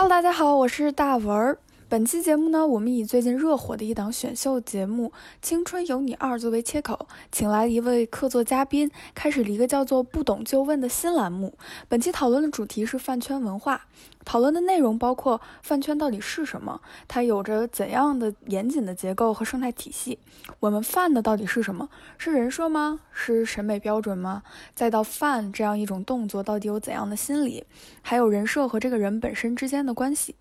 Hello，大家好，我是大文儿。本期节目呢，我们以最近热火的一档选秀节目《青春有你二》作为切口，请来一位客座嘉宾，开始了一个叫做“不懂就问”的新栏目。本期讨论的主题是饭圈文化，讨论的内容包括饭圈到底是什么，它有着怎样的严谨的结构和生态体系？我们饭的到底是什么？是人设吗？是审美标准吗？再到饭这样一种动作，到底有怎样的心理？还有人设和这个人本身之间的关系？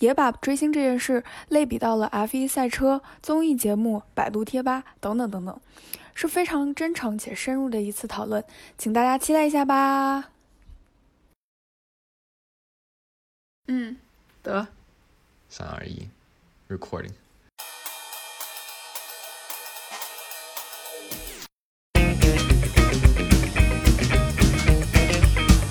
也把追星这件事类比到了 F1 赛车、综艺节目、百度贴吧等等等等，是非常真诚且深入的一次讨论，请大家期待一下吧。嗯，得，三二一，recording。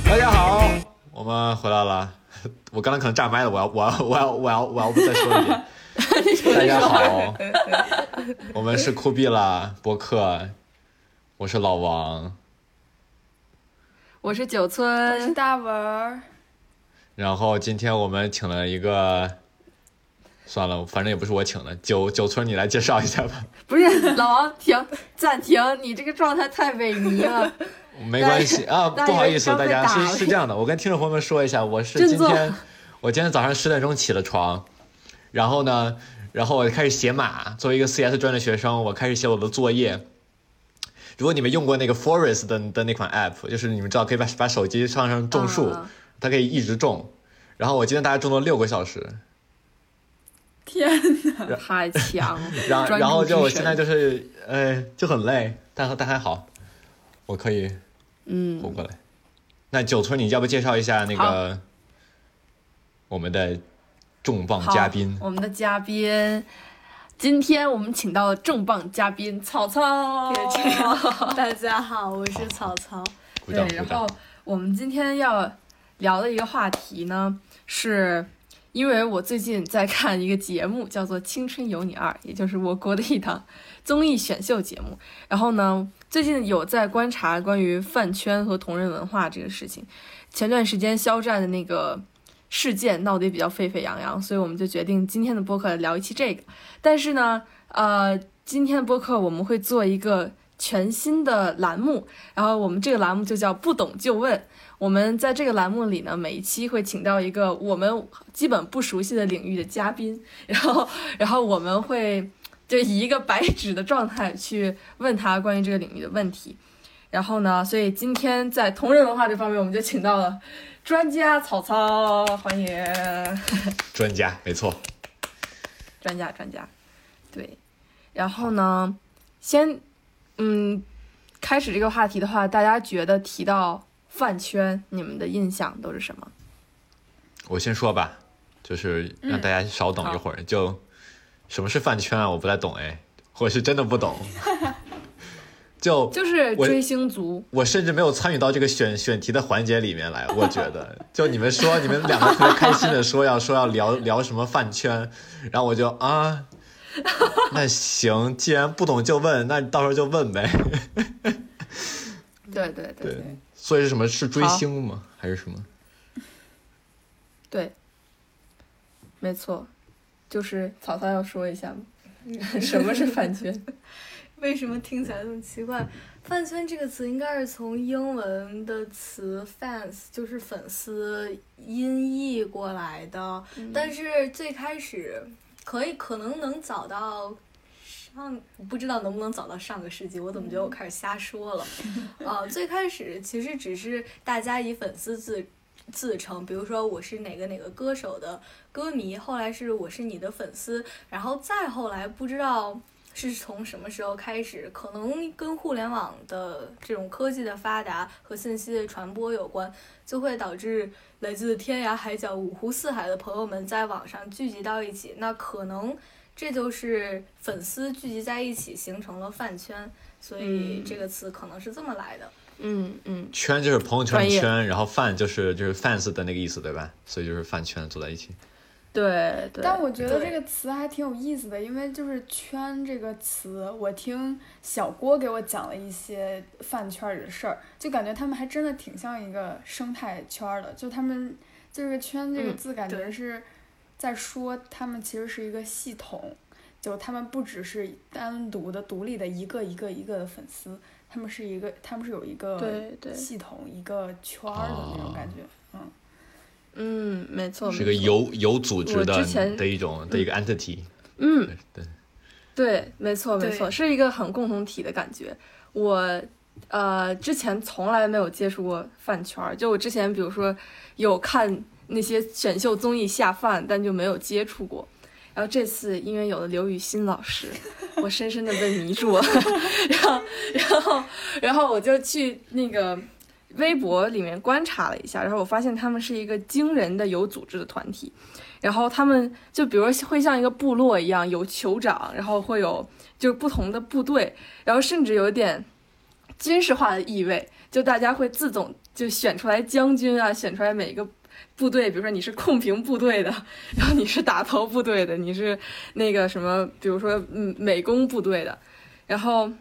大家好，我们回来了。我刚才可能炸麦了，我要，我要，我要，我要，我要再说一遍。大家好，我们是酷毙了播客，我是老王，我是九我是村，大文儿。然后今天我们请了一个，算了，反正也不是我请的，九九村你来介绍一下吧。不是老王，停，暂停，你这个状态太萎靡了。没关系啊，不好意思，大家是是这样的，我跟听众朋友们说一下，我是今天，我今天早上十点钟起的床，然后呢，然后我开始写码，作为一个 CS 专业的学生，我开始写我的作业。如果你们用过那个 Forest 的的那款 app，就是你们知道可以把把手机上上种树，嗯它可以一直种。然后我今天大概种了六个小时，天哪！太强了，然后然后就我现在就是呃就很累，但但还好，我可以活嗯，过来。那九村，你要不介绍一下那个我们的重磅嘉宾？我们的嘉宾，今天我们请到了重磅嘉宾草草。别这样，大家好，我是草草。对，然后。我们今天要聊的一个话题呢，是因为我最近在看一个节目，叫做《青春有你二》，也就是我国的一档综艺选秀节目。然后呢，最近有在观察关于饭圈和同人文化这个事情。前段时间肖战的那个事件闹得也比较沸沸扬扬，所以我们就决定今天的播客聊一期这个。但是呢，呃，今天的播客我们会做一个全新的栏目，然后我们这个栏目就叫“不懂就问”。我们在这个栏目里呢，每一期会请到一个我们基本不熟悉的领域的嘉宾，然后，然后我们会就以一个白纸的状态去问他关于这个领域的问题。然后呢，所以今天在同人文化这方面，我们就请到了专家曹操，欢迎 专家，没错。专家专家。对，然后呢，先嗯，开始这个话题的话，大家觉得提到饭圈，你们的印象都是什么？我先说吧，就是让大家稍等一会儿。就什么是饭圈啊？我不太懂哎，我是真的不懂。就 就是追星族。我甚至没有参与到这个选选题的环节里面来。我觉得，就你们说你们两个特别开心的说要说要聊聊什么饭圈，然后我就啊，那行，既然不懂就问，那到时候就问呗。对对对对，所以是什么？是追星吗？还是什么？对，没错，就是曹操要说一下吗？什么是饭圈？为什么听起来这么奇怪？饭圈这个词应该是从英文的词 fans，就是粉丝音译过来的。但是最开始可以可能能找到上，不知道能不能找到上个世纪。我怎么觉得我开始瞎说了？呃，最开始其实只是大家以粉丝自自称，比如说我是哪个哪个歌手的歌迷，后来是我是你的粉丝，然后再后来不知道是从什么时候开始，可能跟互联网的这种科技的发达和信息的传播有关，就会导致来自天涯海角、五湖四海的朋友们在网上聚集到一起，那可能这就是粉丝聚集在一起形成了饭圈，所以嗯这个词可能是这么来的。嗯嗯，圈就是朋友圈圈，然后饭就是就是 fans 的那个意思，对吧？所以就是饭圈坐在一起。对对。但我觉得这个词还挺有意思的，因为就是“圈”这个词，我听小郭给我讲了一些饭圈儿里的事儿，就感觉他们还真的挺像一个生态圈儿的，就他们就是圈这个嗯字感觉是在说他们其实是一个系统，就他们不只是单独的、独立的一个一个一个的粉丝，他们是一个，他们是有一个系统、一个圈儿的那种感觉。嗯，嗯，没错，是个有有组织的之前的一种的一个 entity。嗯，对，对，没错，没错，是一个很共同体的感觉。我呃之前从来没有接触过饭圈儿，就我之前比如说有看那些选秀综艺下饭，但就没有接触过。然后这次因为有了刘雨欣老师，我深深的被迷住了，然后然后然后我就去那个微博里面观察了一下，然后我发现他们是一个惊人的有组织的团体。然后他们就比如会像一个部落一样，有酋长，然后会有就是不同的部队，然后甚至有点军事化的意味，就大家会自动就选出来将军啊，选出来每个部队，比如说你是控评部队的，然后你是打头部队的，你是那个什么，比如说嗯美工部队的，然后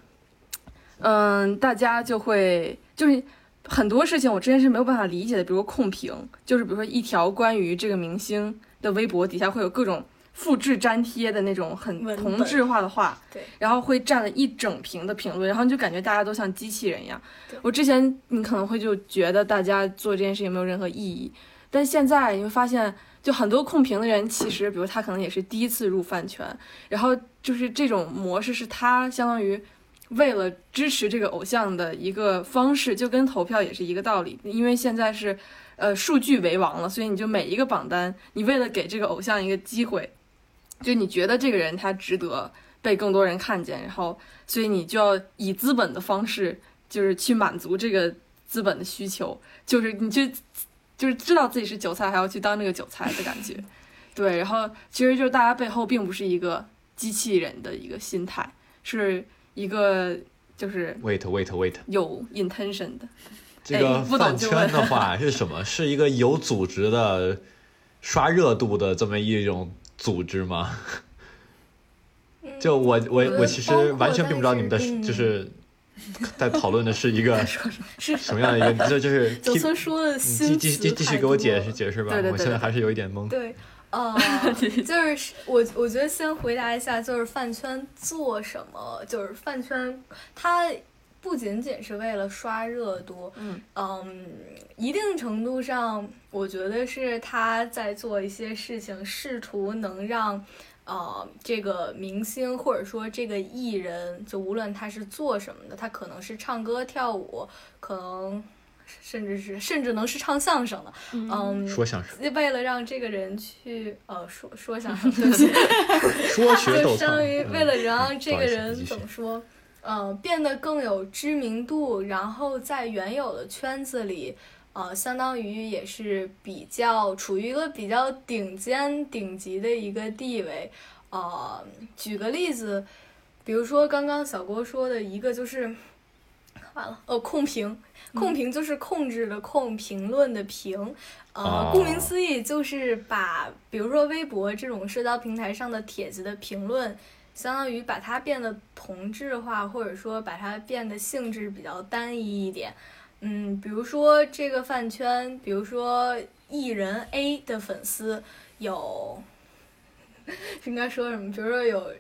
嗯大家就会就是。很多事情我之前是没有办法理解的，比如控评，就是比如说一条关于这个明星的微博底下会有各种复制粘贴的那种很同质化的话，对，然后会占了一整屏的评论，然后你就感觉大家都像机器人一样。我之前你可能会就觉得大家做这件事情没有任何意义，但现在你会发现，就很多控评的人其实，比如他可能也是第一次入饭圈，然后就是这种模式是他相当于。为了支持这个偶像的一个方式，就跟投票也是一个道理。因为现在是，呃，数据为王了，所以你就每一个榜单，你为了给这个偶像一个机会，就你觉得这个人他值得被更多人看见，然后，所以你就要以资本的方式，就是去满足这个资本的需求，就是你就就是知道自己是韭菜，还要去当这个韭菜的感觉。对，然后其实就是大家背后并不是一个机器人的一个心态，是。一个就是 wait wait wait，有 intention 的，这个饭圈的话是什么？是一个有组织的刷热度的这么一种组织吗？就我我我其实完全并不知道你们的嗯就是 在讨论的是一个是什么样的一个，就就是 九村说的继继继继续给我解释解释吧，我现在还是有一点懵。对，呃，就是我我觉得先回答一下，就是饭圈做什么，就是饭圈它不仅仅是为了刷热度，嗯嗯，一定程度上，我觉得是他在做一些事情，试图能让。呃，这个明星或者说这个艺人，就无论他是做什么的，他可能是唱歌跳舞，可能甚至是甚至能是唱相声的，嗯，说相声，为了让这个人去呃说 说相声，对不起，说学逗唱，就相当于为了嗯让这个人怎么说，呃，变得更有知名度，然后在原有的圈子里，呃，相当于也是比较处于一个比较顶尖顶级的一个地位。呃，举个例子，比如说刚刚小郭说的一个就是，完了，哦，控评，控评就是控制的控，评论的评，呃，哦顾名思义就是把，比如说微博这种社交平台上的帖子的评论，相当于把它变得同质化，或者说把它变得性质比较单一一点。嗯，比如说这个饭圈，比如说艺人 A 的粉丝有，应该说什么？比如说有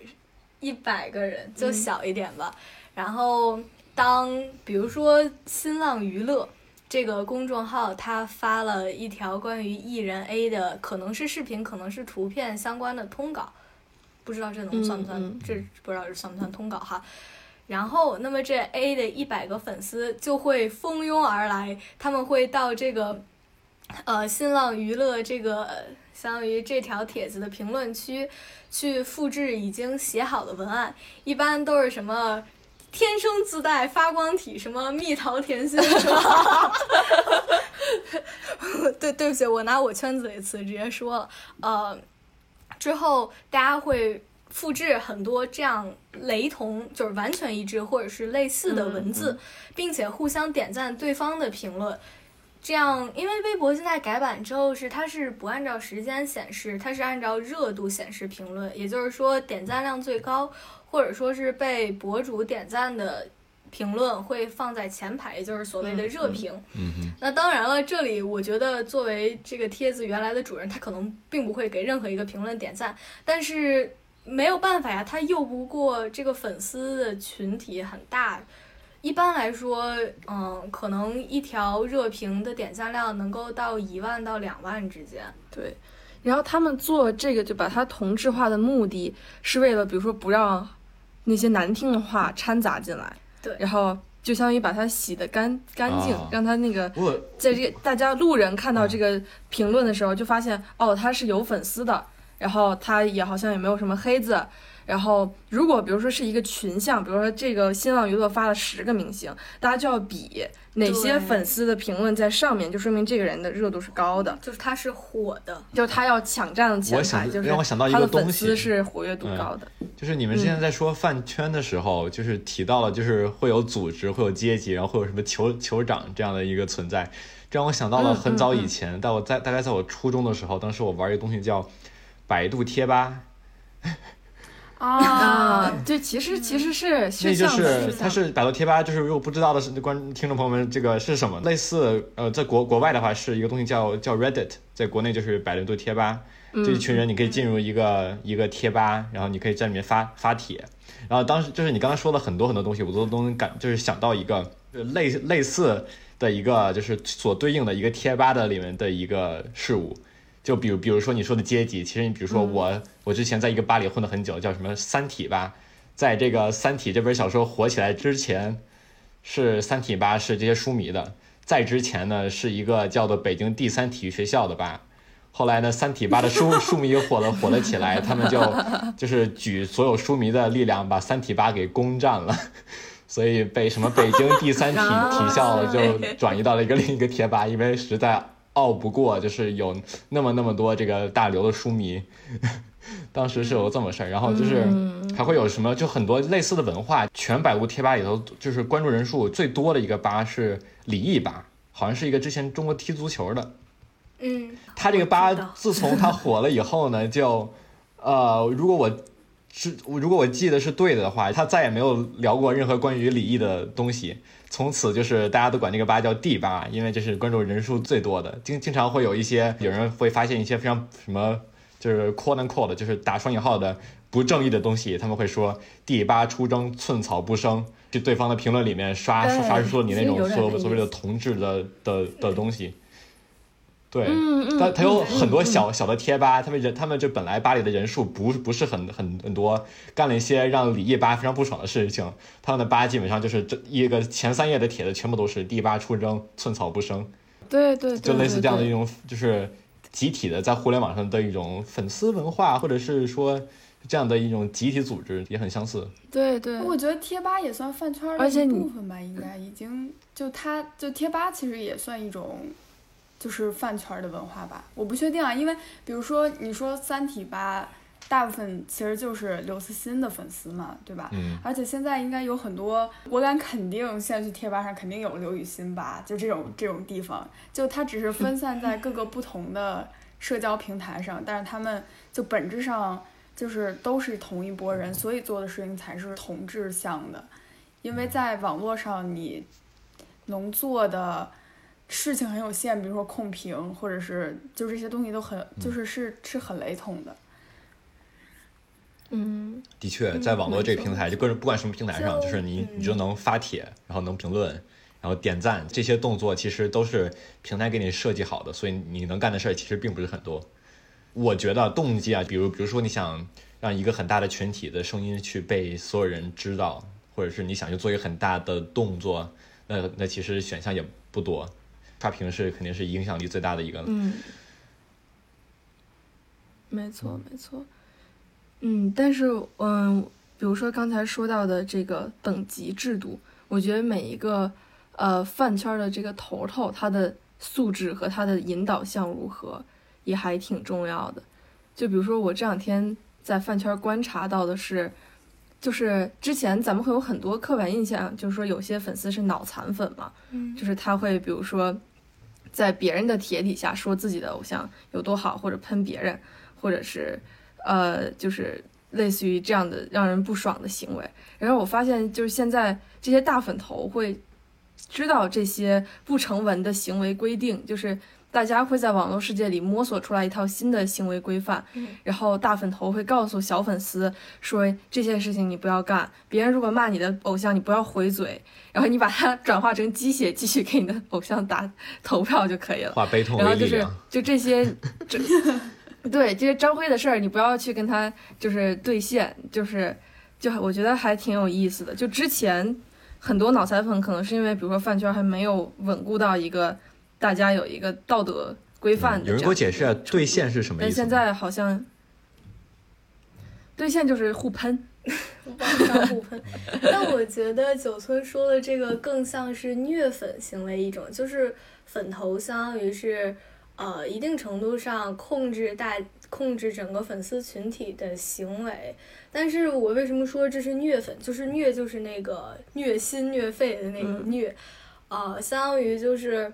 一百个人，就嗯小一点吧。然后当比如说新浪娱乐这个公众号，它发了一条关于艺人 A 的，可能是视频，可能是图片相关的通稿，不知道这能算不算？嗯嗯这不知道这算不算通稿哈。然后，那么这 A 的一百个粉丝就会蜂拥而来，他们会到这个，呃，新浪娱乐这个呃相当于这条帖子的评论区，去复制已经写好的文案，一般都是什么天生自带发光体，什么蜜桃甜心？对，对不起，我拿我圈子里词直接说了，呃，之后大家会复制很多这样雷同，就是完全一致或者是类似的文字，嗯并且互相点赞对方的评论。这样，因为微博现在改版之后是它是不按照时间显示，它是按照热度显示评论，也就是说点赞量最高，或者说是被博主点赞的评论会放在前排，也就是所谓的热评。那当然了，这里我觉得作为这个帖子原来的主人，他可能并不会给任何一个评论点赞，但是没有办法呀，他拗不过这个粉丝的群体很大。一般来说，嗯，可能一条热评的点赞量能够到一万到两万之间。对，然后他们做这个就把它同质化的目的是为了，比如说不让那些难听的话掺杂进来，对然后就相当于把它洗得干干净，啊让它那个在这个大家路人看到这个评论的时候，就发现哦，他是有粉丝的，然后他也好像也没有什么黑字。然后，如果比如说是一个群像，比如说这个新浪娱乐发了十个明星，大家就要比哪些粉丝的评论在上面，就说明这个人的热度是高的，就是他是火的，就是他要抢占前我想排，就是让我想到一他个东西的粉丝是活跃度嗯高的。就是你们之前在说饭圈的时候，就是提到了，就是会有组织，会有阶级，然后会有什么酋酋长这样的一个存在，这让我想到了嗯很早以嗯前，在我在大概在我初中的时候，当时我玩一个东西叫百度贴吧，啊，就其实其实是那就是它是百度贴吧，就是如果不知道的是观听众朋友们，这个是什么？类似呃，在国国外的话是一个东西叫叫 Reddit，在国内就是百度贴吧。嗯这一群人，你可以进入一个一个贴吧，然后你可以在里面发发帖。然后当时就是你刚刚说了很多很多东西，我都都能感就是想到一个呃类类似的一个就是所对应的一个贴吧的里面的一个事物。就比如比如说你说的阶级，其实你比如说我、我之前在一个吧里混了很久，叫什么三体吧，在这个《三体》这本小说火起来之前，是三体吧是这些书迷的，在之前呢是一个叫做北京第三体育学校的吧。后来呢，三体吧的书书迷火了火了起来，他们就 就是举所有书迷的力量把三体吧给攻占了，所以被什么北京第三体 体校就转移到了一个另一个贴吧，因为实在拗不过，就是有那么那么多这个大刘的书迷，当时是有这么事儿，然后就是还会有什么就很多类似的文化，全百度贴吧里头就是关注人数最多的一个吧是李毅吧，好像是一个之前中国踢足球的。嗯，他这个吧自从他火了以后呢，就，呃，如果我是如果我记得是对的话，他再也没有聊过任何关于李毅的东西。从此就是大家都管这个吧叫 D 吧，因为这是关注人数最多的。经经常会有一些有人会发现一些非常什么，就是 quote and quote，就是打双引号的不正义的东西，他们会说第八出征，寸草不生，去对方的评论里面刷对刷出你那种所所谓的同志的的的东西。对，嗯嗯他他有嗯很多小小的贴吧，他们人他们就本来吧里的人数不不是很很很多，干了一些让李毅吧非常不爽的事情，他们的吧基本上就是这一个前三页的帖子全部都是第八出征，寸草不生，对对对，就类似这样的一种就是集体的在互联网上的一种粉丝文化，或者是说这样的一种集体组织也很相似。对对，我觉得贴吧也算饭圈的一而且你部分吧，应该已经就它就贴吧其实也算一种，就是饭圈儿的文化吧。我不确定啊，因为比如说你说三体吧，大部分其实就是刘慈欣的粉丝嘛，对吧？嗯，而且现在应该有很多，我敢肯定，现在去贴吧上肯定有刘雨欣吧，就这种这种地方，就它只是分散在各个不同的社交平台上，但是他们就本质上就是都是同一拨人，所以做的事情才是同质向的，因为在网络上你能做的事情很有限，比如说控评或者是就这些东西都很就是是是很雷同的。嗯的确，在网络这个平台，就各种不管什么平台上，就就是你嗯你就能发帖，然后能评论，然后点赞，这些动作其实都是平台给你设计好的，所以你能干的事儿其实并不是很多。我觉得动机啊，比如比如说你想让一个很大的群体的声音去被所有人知道，或者是你想去做一个很大的动作，那那其实选项也不多，刷屏是肯定是影响力最大的一个了。嗯，没错没错，嗯，但是嗯，比如说刚才说到的这个等级制度，我觉得每一个呃饭圈的这个头头，他的素质和他的引导项如何，也还挺重要的。就比如说我这两天在饭圈观察到的是，就是之前咱们会有很多刻板印象，就是说有些粉丝是脑残粉嘛，嗯就是他会比如说在别人的帖底下说自己的偶像有多好，或者喷别人，或者是呃就是类似于这样的让人不爽的行为。然后我发现，就是现在这些大粉头会知道这些不成文的行为规定，就是大家会在网络世界里摸索出来一套新的行为规范。嗯然后大粉头会告诉小粉丝说这些事情你不要干，别人如果骂你的偶像，你不要回嘴，然后你把它转化成鸡血，继续给你的偶像打投票就可以了。化悲痛然后就是。就这些，这 对这些张辉的事儿，你不要去跟他就是兑现，就是就我觉得还挺有意思的。就之前很多脑残粉可能是因为，比如说饭圈还没有稳固到一个大家有一个道德规范的有人给我解释一下兑现是什么意思？但现在好像兑现就是互喷，网上互喷。但我觉得九村说的这个更像是虐粉行为一种，就是粉头相当于是呃一定程度上控制大控制整个粉丝群体的行为。但是我为什么说这是虐粉？就是虐就是那个虐心虐肺的那个嗯虐，呃，相当于就是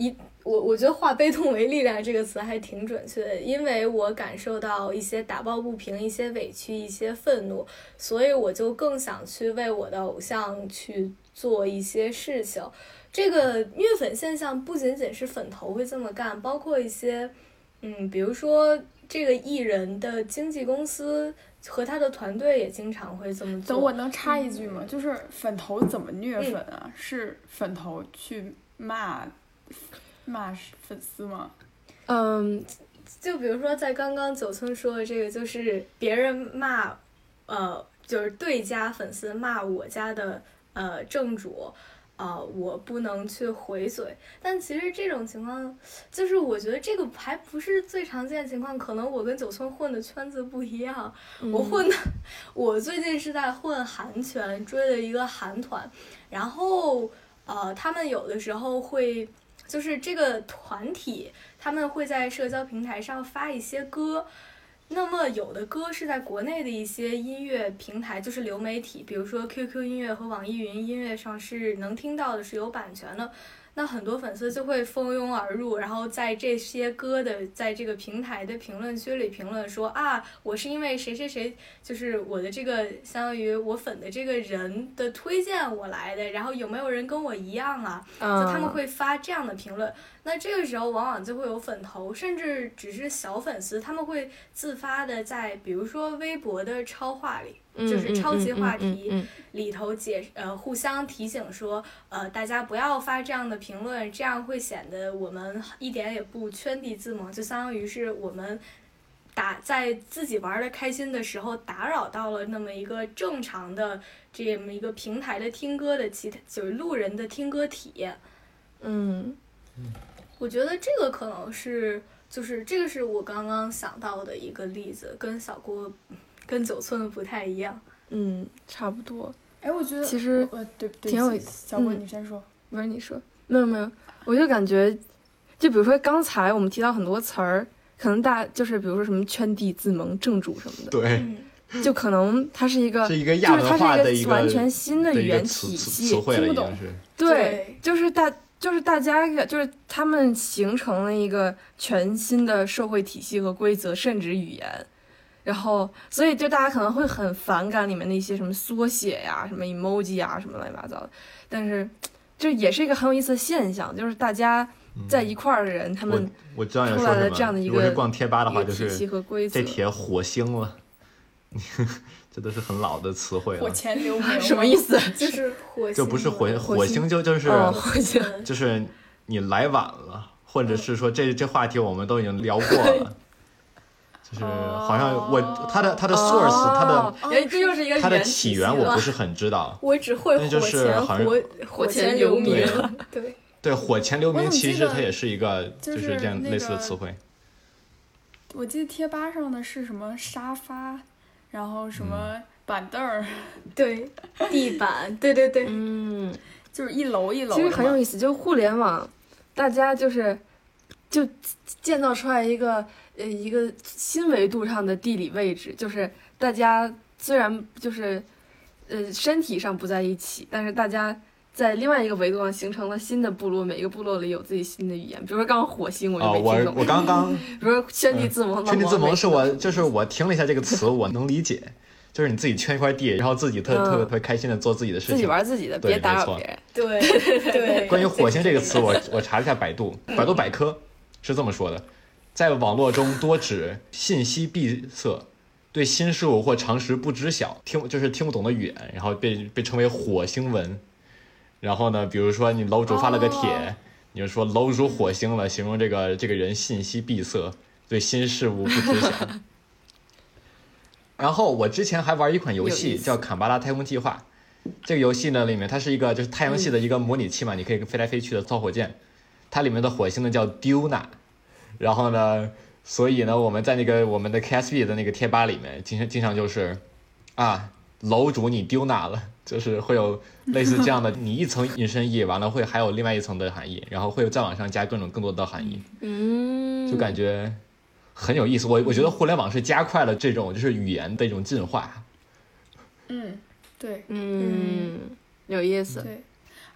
一我我觉得“化悲痛为力量”这个词还挺准确的，因为我感受到一些打抱不平、一些委屈、一些愤怒，所以我就更想去为我的偶像去做一些事情。这个虐粉现象不仅仅是粉头会这么干，包括一些，嗯，比如说这个艺人的经纪公司和他的团队也经常会这么做。等我能插一句吗？就是粉头怎么虐粉啊？是粉头去骂骂粉丝吗？嗯，就比如说，在刚刚九村说的这个，就是别人骂，呃，就是对家粉丝骂我家的呃正主，呃，我不能去回嘴。但其实这种情况，就是我觉得这个还不是最常见的情况，可能我跟九村混的圈子不一样。嗯我混的，我最近是在混韩圈，追了一个韩团，然后呃，他们有的时候会，就是这个团体，他们会在社交平台上发一些歌。那么有的歌是在国内的一些音乐平台，就是流媒体，比如说 QQ 音乐和网易云音乐上是能听到的，是有版权的。那很多粉丝就会蜂拥而入，然后在这些歌的在这个平台的评论区里评论说啊，我是因为谁谁谁，就是我的这个相当于我粉的这个人的推荐我来的，然后有没有人跟我一样啊？就他们嗯会发这样的评论，那这个时候往往就会有粉头，甚至只是小粉丝，他们会自发的在比如说微博的超话里，就是超级话题嗯嗯嗯嗯里头解呃互相提醒说，呃大家不要发这样的评论，这样会显得我们一点也不圈地自萌，就相当于是我们。打在自己玩的开心的时候，打扰到了那么一个正常的这么一个平台的听歌的其他就是路人的听歌体验。嗯我觉得这个可能是，就是这个是我刚刚想到的一个例子，跟小郭、跟九寸不太一样。嗯，差不多。哎，我觉得其实呃，对对，小郭，嗯你先说。不是你说，没有没有，我就感觉，就比如说刚才我们提到很多词儿，可能大就是比如说什么圈地自萌、正主什么的，对，嗯，就可能它是一个，是一个亚就是它文化的一个是一个完全新的的语言体系，听不懂。对，就是大就是大家就是他们形成了一个全新的社会体系和规则，甚至语言。然后，所以就大家可能会很反感里面的一些什么缩写呀、什么 emoji 啊、什么乱七八糟的。但是，这也是一个很有意思的现象，就是大家在一块儿的人，他们我知道出来。了这样的一如果是个逛贴吧的话，一个体系就是和规则这。帖火星了，这都是很老的词汇火了。前留名什么意思？就是火星就不是火嘛火星就就是哦，好像嗯就是你来晚了，或者是说这这话题我们都已经聊过了，就是好像我他的他的 source 他的哦哎，这又是一个它的起源我不是很知道。我只会那就火是好像前火火前前留名名。对，对，火前留名其实它也是一个就就是这样类似的词汇。我记得贴吧上的是什么沙发，然后什么板凳儿，对，地板，对对对，嗯，就是一楼一楼其。实很有意思，就互联网，大家就是就建造出来一个呃一个新维度上的地理位置，就是大家虽然就是呃身体上不在一起，但是大家在另外一个维度上形成了新的部落，每一个部落里有自己新的语言。比如说刚刚火星，我就哦，我没听懂。我刚刚 比如说圈地自萌，圈地自萌是我我就是我听了一下这个词，我能理解，就是你自己圈一块地，然后自己特嗯特别特别开心的做自己的事情自己。玩自己的，别打扰别人。对对。关于火星这个词，我我查了一下百度，百度百科是这么说的：在网络中多指信息闭塞，对新事物或常识不知晓，听就是听不懂的语言，然后被被称为火星文。然后呢，比如说你楼主发了个帖，哦你就说楼主火星了，形容这个这个人信息闭塞，对新事物不知晓。然后我之前还玩一款游戏叫《坎巴拉太空计划》，这个游戏呢里面它是一个就是太阳系的一个模拟器嘛，你可以飞来飞去的造火箭。它里面的火星呢叫 Duna，然后呢，所以呢我们在那个我们的 KSB 的那个贴吧里面，经常经常就是啊楼主你丢哪了，就是会有类似这样的，你一层引申义，完了会还有另外一层的含义，然后会再往上加各种更多的含义，嗯，就感觉很有意思。我我觉得互联网是加快了这种就是语言的一种进化。嗯，对嗯，有意思。对。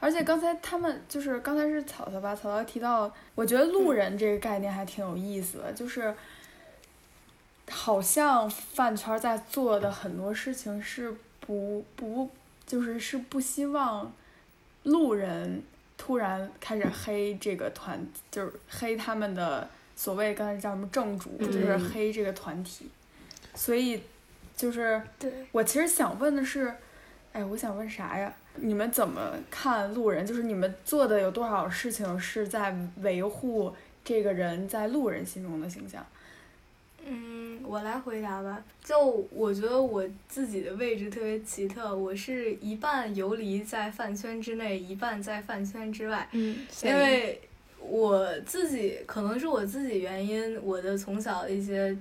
而且刚才他们就是刚才是草草吧，草草提到，我觉得路人这个概念还挺有意思的，就是好像饭圈在做的很多事情是不不就是是不希望路人突然开始黑这个团，就是黑他们的所谓刚才叫什么正主，就是嗯黑这个团体，所以就是，我其实想问的是，哎，我想问啥呀？你们怎么看路人？就是你们做的有多少事情是在维护这个人在路人心中的形象？嗯，我来回答吧。就我觉得我自己的位置特别奇特，我是一半游离在饭圈之内，一半在饭圈之外。嗯，因为我自己可能是我自己原因，我的从小的一些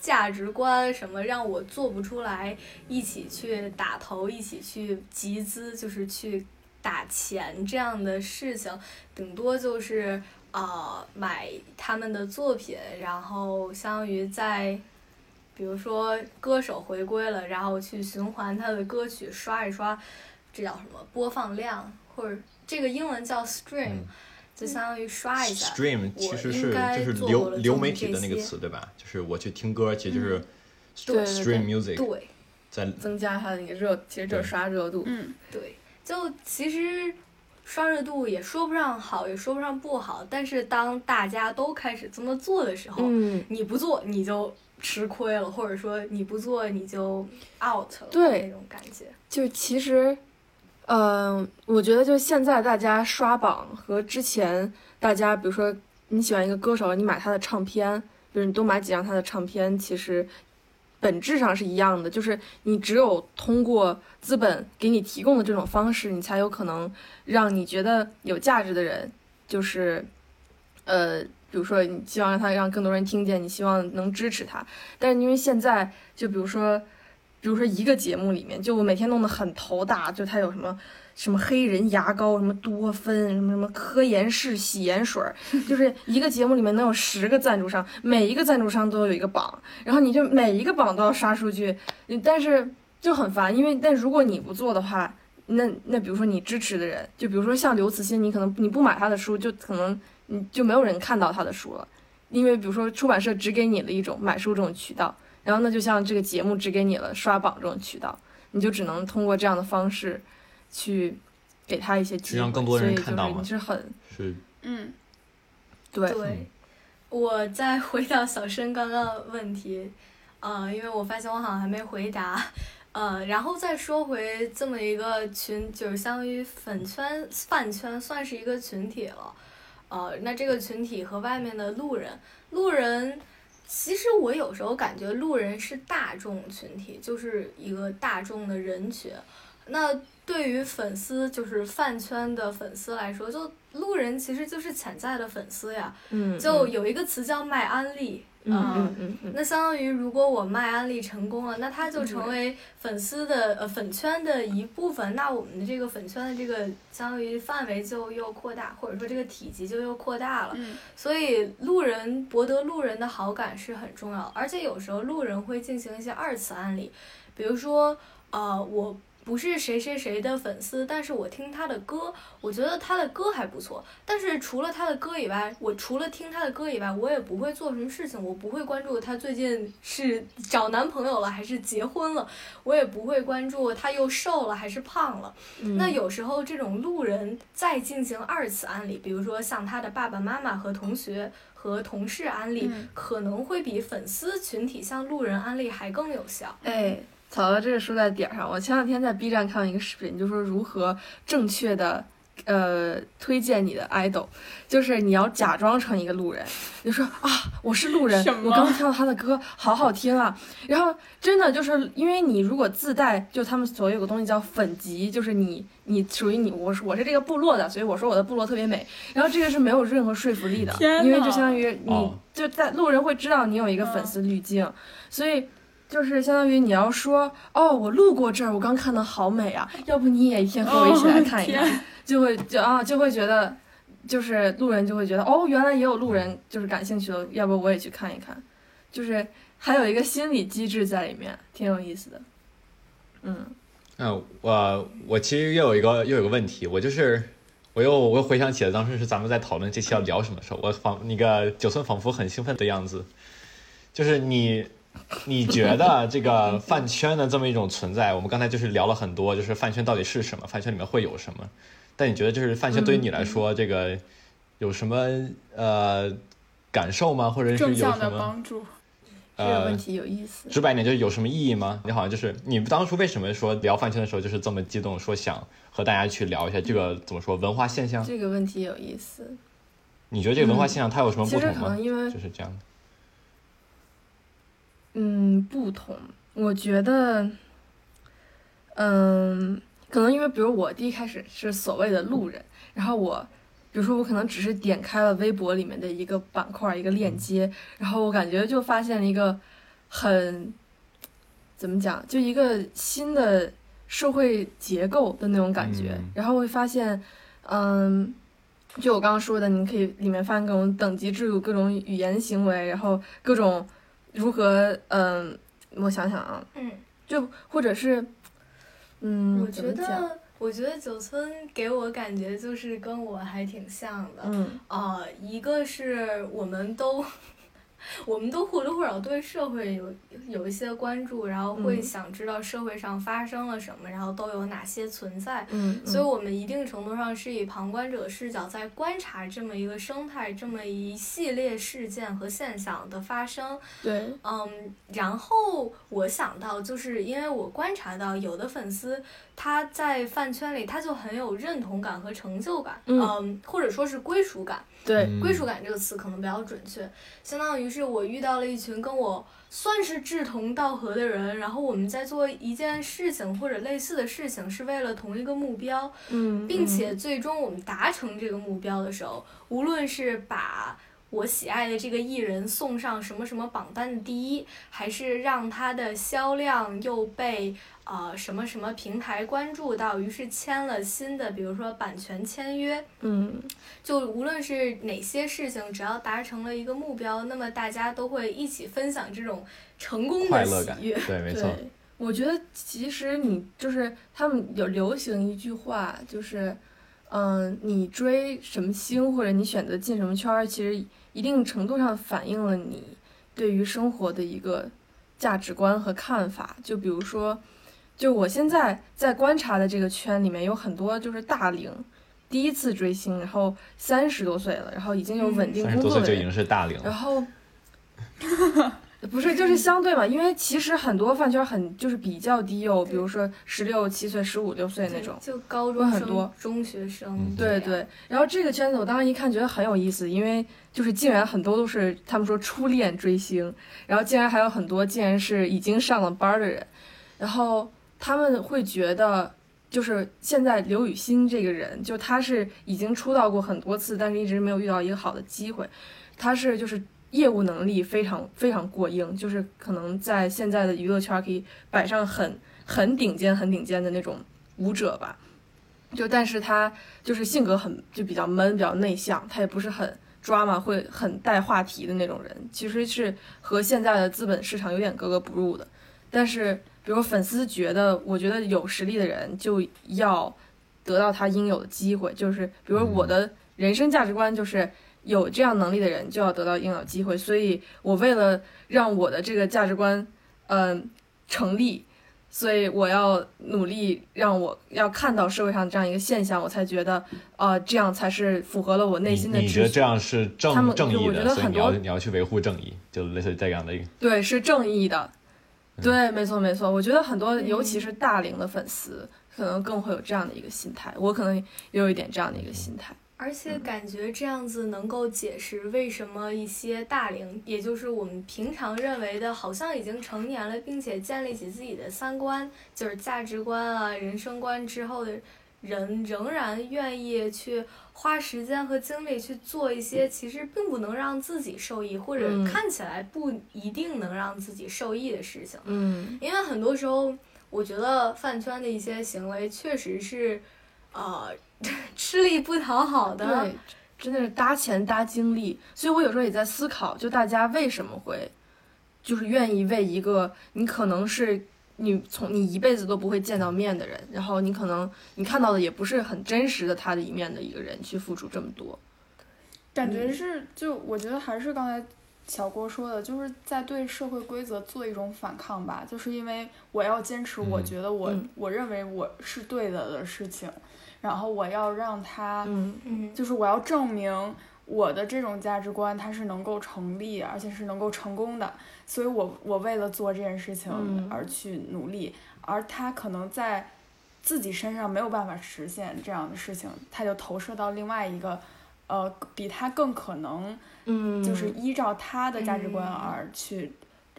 价值观什么让我做不出来，一起去打头，一起去集资，就是去打钱这样的事情，顶多就是呃买他们的作品，然后相当于在。比如说歌手回归了，然后去循环他的歌曲，刷一刷，这叫什么播放量，或者这个英文叫 stream，、嗯就相当于刷一下。Stream 我其实是应该就是做流流媒体的那个这些词对吧？就是我去听歌，其实就是对对 stream music，对在增加它的那个热，其实就是刷热度。嗯，对，就其实刷热度也说不上好，也说不上不好，但是当大家都开始这么做的时候，嗯，你不做你就吃亏了，或者说你不做你就 out 了，对那种感觉。就其实，嗯、我觉得就现在大家刷榜和之前大家，比如说你喜欢一个歌手，你买他的唱片，比如你多买几张他的唱片，其实本质上是一样的，就是你只有通过资本给你提供的这种方式，你才有可能让你觉得有价值的人，就是，呃。比如说，你希望让他让更多人听见，你希望能支持他，但是因为现在，就比如说，比如说一个节目里面，就我每天弄得很头大，就他有什么什么黑人牙膏，什么多芬，什么什么科颜氏洗颜水，就是一个节目里面能有十个赞助商，每一个赞助商都有一个榜，然后你就每一个榜都要刷数据，嗯但是就很烦，因为但如果你不做的话，那那比如说你支持的人，就比如说像刘慈欣，你可能你不买他的书，就可能你就没有人看到他的书了，因为比如说出版社只给你了一种买书这种渠道。然后那，就像这个节目只给你了刷榜这种渠道，你就只能通过这样的方式去给他一些机去会，让更多人所以就是看到嘛你是很是。嗯，对，对，我再回到小申刚刚的问题，呃，因为我发现我好像还没回答，呃，然后再说回这么一个群，就是相当于粉圈、饭圈算是一个群体了，呃，那这个群体和外面的路人，路人。其实我有时候感觉路人是大众群体，就是一个大众的人群。那对于粉丝，就是饭圈的粉丝来说，就路人其实就是潜在的粉丝呀。嗯，就有一个词叫卖安利，嗯呃嗯嗯嗯，那相当于如果我卖安利成功了，那它就成为粉丝的呃粉圈的一部分，那我们的这个粉圈的这个相当于范围就又扩大，或者说这个体积就又扩大了。嗯所以路人博得路人的好感是很重要，而且有时候路人会进行一些二次安利，比如说呃我不是谁谁谁的粉丝，但是我听他的歌，我觉得他的歌还不错。但是除了他的歌以外，我除了听他的歌以外，我也不会做什么事情，我不会关注他最近是找男朋友了还是结婚了，我也不会关注他又瘦了还是胖了。嗯那有时候这种路人再进行二次安利，比如说像他的爸爸妈妈和同学和同事安利，嗯可能会比粉丝群体向路人安利还更有效。哎，草哥这个说在点儿上。我前两天在 B 站看到一个视频，就说如何正确的呃推荐你的 idol，就是你要假装成一个路人，你就说啊我是路人我刚听到他的歌好好听啊。然后真的就是因为你如果自带，就他们所谓有个东西叫粉级，就是你你属于你，我是我是这个部落的，所以我说我的部落特别美。然后这个是没有任何说服力的，因为就相当于你哦就在路人会知道你有一个粉丝滤镜，所以。就是相当于你要说哦，我路过这儿，我刚看到好美啊，要不你也一天和我一起来看一看，哦就会就啊就会觉得，就是路人就会觉得哦，原来也有路人就是感兴趣的，要不我也去看一看，就是还有一个心理机制在里面，挺有意思的。嗯，嗯，我我其实又有一个又有个问题，我就是我又我又回想起了当时是咱们在讨论这期要聊什么时候，我仿那个九村仿佛很兴奋的样子，就是你 你觉得这个饭圈的这么一种存在，我们刚才就是聊了很多，就是饭圈到底是什么，饭圈里面会有什么，但你觉得就是饭圈对于你来说，这个有什么呃感受吗？或者是有正向的什么帮助。呃这个问题有意思。直白一点，就是有什么意义吗？你好像就是你当初为什么说聊饭圈的时候就是这么激动，说想和大家去聊一下这个怎么说文化现象？这个问题有意思。你觉得这个文化现象它有什么不同吗？能因为就是这样的。嗯，不同，我觉得，嗯，可能因为比如我第一开始是所谓的路人，然后我，比如说我可能只是点开了微博里面的一个板块一个链接，然后我感觉就发现了一个很，怎么讲，就一个新的社会结构的那种感觉，嗯然后会发现，嗯。就我刚刚说的，你可以里面发现各种等级制度、各种语言行为，然后各种如何，嗯，我想想啊，嗯，就或者是，嗯，我觉得，我觉得九村给我感觉就是跟我还挺像的。嗯。呃，一个是我们都，我们都或多或少对社会有有一些关注，然后会嗯想知道社会上发生了什么，然后都有哪些存在。嗯，所以，我们一定程度上是以旁观者视角在观察这么一个生态、这么一系列事件和现象的发生。对，嗯，然后我想到，就是因为我观察到有的粉丝他在饭圈里他就很有认同感和成就感，嗯或者说是归属感。对，嗯归属感这个词可能比较准确，相当于是我遇到了一群跟我算是志同道合的人，然后我们在做一件事情或者类似的事情，是为了同一个目标，嗯，并。且最终我们达成这个目标的时候，无论是把我喜爱的这个艺人送上什么什么榜单的第一，还是让他的销量又被呃什么什么平台关注到，于是签了新的，比如说版权签约，嗯就无论是哪些事情，只要达成了一个目标，那么大家都会一起分享这种成功的快乐感，喜悦。对，没错。对，我觉得其实你就是他们有流行一句话，就是，嗯，你追什么星或者你选择进什么圈儿，其实一定程度上反映了你对于生活的一个价值观和看法。就比如说，就我现在在观察的这个圈里面，有很多就是大龄。第一次追星，然后三十多岁了，然后已经有稳定工作的人，多岁就已经是大龄了，然后，不是，就是相对嘛，因为其实很多饭圈很就是比较低幼，比如说十六七岁、十五六岁那种。就高中、很多中学生嗯，对对，然后这个圈子我当时一看觉得很有意思，因为就是竟然很多都是他们说初恋追星，然后竟然还有很多竟然是已经上了班儿的人，然后他们会觉得就是现在刘雨欣这个人，就他是已经出道过很多次，但是一直没有遇到一个好的机会，他是就是业务能力非常非常过硬，就是可能在现在的娱乐圈可以摆上很很顶尖很顶尖的那种舞者吧。就但是他就是性格很就比较闷，比较内向，他也不是很抓嘛会很带话题的那种人，其实是和现在的资本市场有点格格不入的。但是比如粉丝觉得，我觉得有实力的人就要得到他应有的机会，就是比如我的人生价值观就是有这样能力的人就要得到应有机会，所以我为了让我的这个价值观，嗯，成立。所以我要努力，让我要看到社会上这样一个现象，我才觉得，呃，这样才是符合了我内心的。你觉得这样是正正义的？所以你要你要去维护正义，就类似于这样的一个。对，是正义的。对，没错没错。我觉得很多，尤其是大龄的粉丝，可能更会有这样的一个心态。我可能也有一点这样的一个心态。而且感觉这样子能够解释为什么一些大龄，也就是我们平常认为的，好像已经成年了，并且建立起自己的三观，就是价值观啊、人生观之后的人，仍然愿意去花时间和精力去做一些其实并不能让自己受益，或者看起来不一定能让自己受益的事情。嗯，因为很多时候，我觉得饭圈的一些行为确实是，呃。吃力不讨好的，对，真的是搭钱搭精力。所以我有时候也在思考，就大家为什么会，就是愿意为一个你可能是你从你一辈子都不会见到面的人，然后你可能你看到的也不是很真实的他的一面的一个人去付出这么多。感觉是，就我觉得还是刚才小郭说的，就是在对社会规则做一种反抗吧。就是因为我要坚持，我觉得我我认为我是对的的事情。然后我要让他，就是我要证明我的这种价值观它是能够成立，而且是能够成功的。所以我我为了做这件事情而去努力，而他可能在自己身上没有办法实现这样的事情，他就投射到另外一个，呃，比他更可能，就是依照他的价值观而去，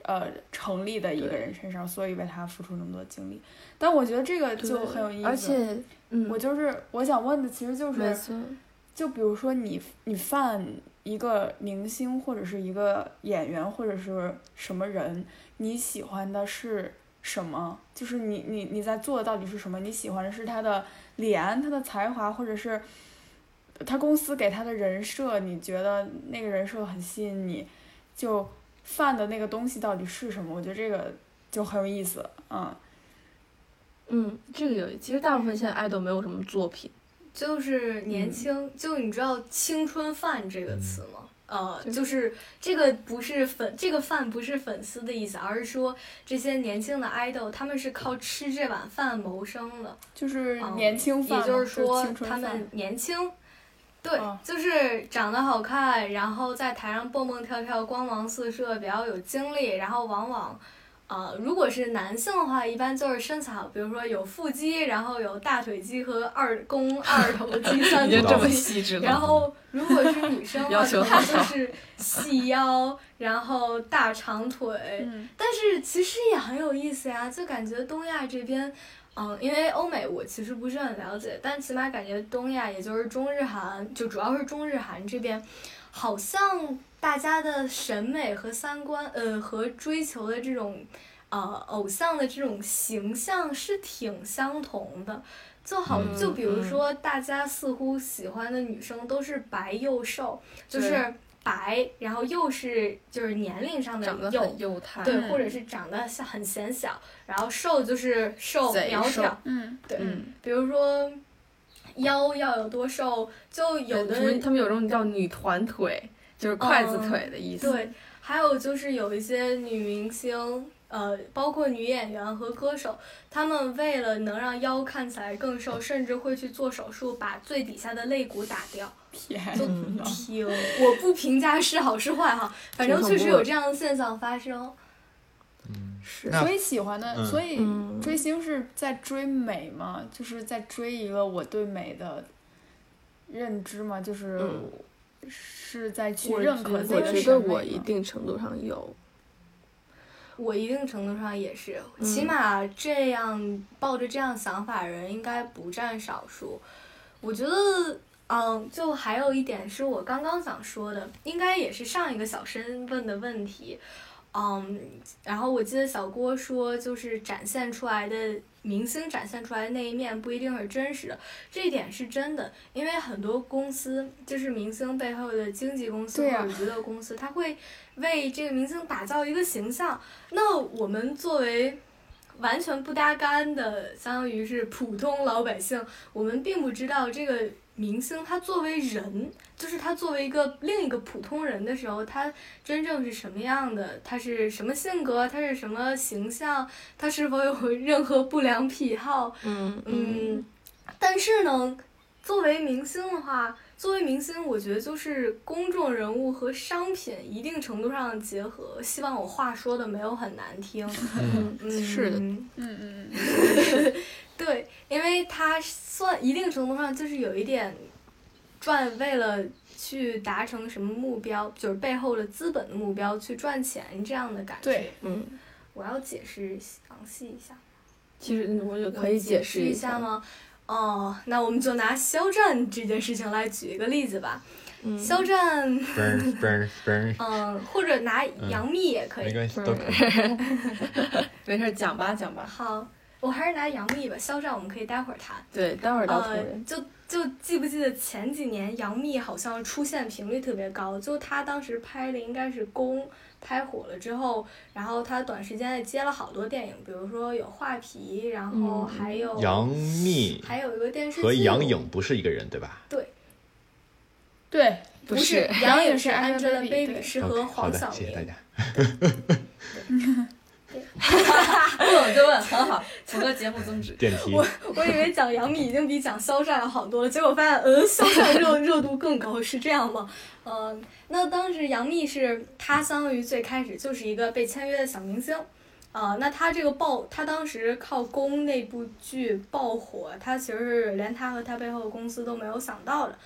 呃，成立的一个人身上，所以为他付出那么多精力。但我觉得这个就很有意思，而且。我就是我想问的，其实就是，就比如说你你犯一个明星或者是一个演员或者是什么人，你喜欢的是什么？就是你你你在做的到底是什么？你喜欢的是他的脸、他的才华，或者是他公司给他的人设？你觉得那个人设很吸引你？就犯的那个东西到底是什么？我觉得这个就很有意思，嗯。嗯，这个有，其实大部分现在爱豆没有什么作品，就是年轻，就你知道“青春饭”这个词吗？呃，就是这个不是粉，这个饭不是粉丝的意思，而是说这些年轻的爱豆，他们是靠吃这碗饭谋生的，就是年轻饭，也就是说他们年轻，对，就是长得好看，然后在台上蹦蹦跳跳，光芒四射，比较有精力，然后往往。呃，如果是男性的话，一般就是身材好，比如说有腹肌，然后有大腿肌和二肱二头肌、三头这么细致然后如果是女生的话，她就是细腰，然后大长腿。嗯。但是其实也很有意思呀，就感觉东亚这边，嗯，因为欧美我其实不是很了解，但起码感觉东亚，也就是中日韩，就主要是中日韩这边，好像。大家的审美和三观，呃，和追求的这种，呃，偶像的这种形象是挺相同的。就好，就比如说，大家似乎喜欢的女生都是白又瘦，就是白，然后又是就是年龄上的幼幼态，对，或者是长得像很显小，然后瘦就是瘦苗条，嗯，对，比如说腰要有多瘦，就有的他们有种叫女团腿。就是筷子腿的意思。对，还有就是有一些女明星，呃，包括女演员和歌手，她们为了能让腰看起来更瘦，甚至会去做手术，把最底下的肋骨打掉。天听，我不评价是好是坏哈，反正确实有这样的现象发生。嗯，是。所以喜欢的，所以追星是在追美吗？就是在追一个我对美的认知吗？就是。是在去认可自己的我觉得我一定程度上有，我一定程度上也是，起码这样抱着这样想法的人应该不占少数。我觉得，嗯，就还有一点是我刚刚想说的，应该也是上一个小生问的问题，嗯，然后我记得小郭说，就是展现出来的。明星展现出来的那一面不一定是真实的，这一点是真的，因为很多公司就是明星背后的经纪公司或者娱乐公司，他会为这个明星打造一个形象。那我们作为完全不搭干的，相当于是普通老百姓，我们并不知道这个明星他作为人，就是他作为一个另一个普通人的时候，他真正是什么样的，他是什么性格，他是什么形象，他是否有 任何不良癖好，嗯嗯，但是呢，作为明星的话，作为明星，我觉得就是公众人物和商品一定程度上的结合。希望我话说的没有很难听。嗯嗯，是的嗯嗯嗯，对，因为他算一定程度上就是有一点赚，为了去达成什么目标，就是背后的资本的目标去赚钱这样的感觉。对，嗯，我要解释详细一下。其实我就可以解释一下？吗？哦，那我们就拿肖战这件事情来举一个例子吧。嗯，肖战，burn burn burn，嗯，或者拿杨幂也可以。没关系，嗯都可以。没事儿，讲吧讲吧。好，我还是拿杨幂吧。肖战我们可以待会儿谈。对，待会儿聊同呃。，就就记不记得前几年杨幂好像出现频率特别高，就她当时拍的应该是《宫》，拍火了之后，然后她短时间内接了好多电影，比如说有《画皮》，然后嗯还有、杨幂还有一个电视剧和杨颖不是一个人，对吧？对，对不是杨颖是杨颖是 Angelababy，Angelababy，对是和好的，黄晓谢谢大明。家。不懂就问，很好，符合节目宗旨。我我以为讲杨幂已经比讲肖战要好多了，结果发现，嗯，肖战热热度更高，是这样吗？嗯、那当时杨幂是她相当于最开始就是一个被签约的小明星，啊、那她这个爆，她当时靠《宫》那部剧爆火，她其实是连她和她背后的公司都没有想到的。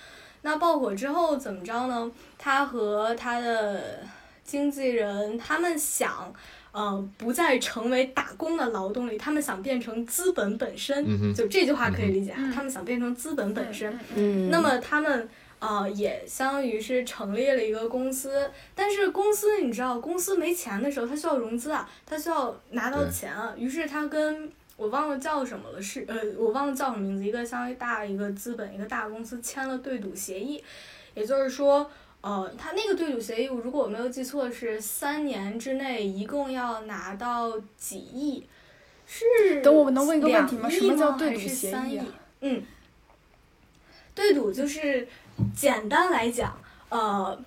那爆火之后怎么着呢？她和她的经纪人他们想。呃，不再成为打工的劳动力，他们想变成资本本身。嗯就这句话可以理解啊，嗯他们想变成资本本身。嗯那么他们呃也相当于是成立了一个公司，但是公司你知道，公司没钱的时候，他需要融资啊，他需要拿到钱啊，于是他跟我忘了叫什么了，是呃我忘了叫什么名字，一个相当于大一个资本一个大公司签了对赌协议，也就是说。呃，他那个对赌协议，如果我没有记错，是三年之内一共要拿到几亿，是等我能问一个问题吗？什么叫对赌协三议嗯，对赌就是简单来讲，呃，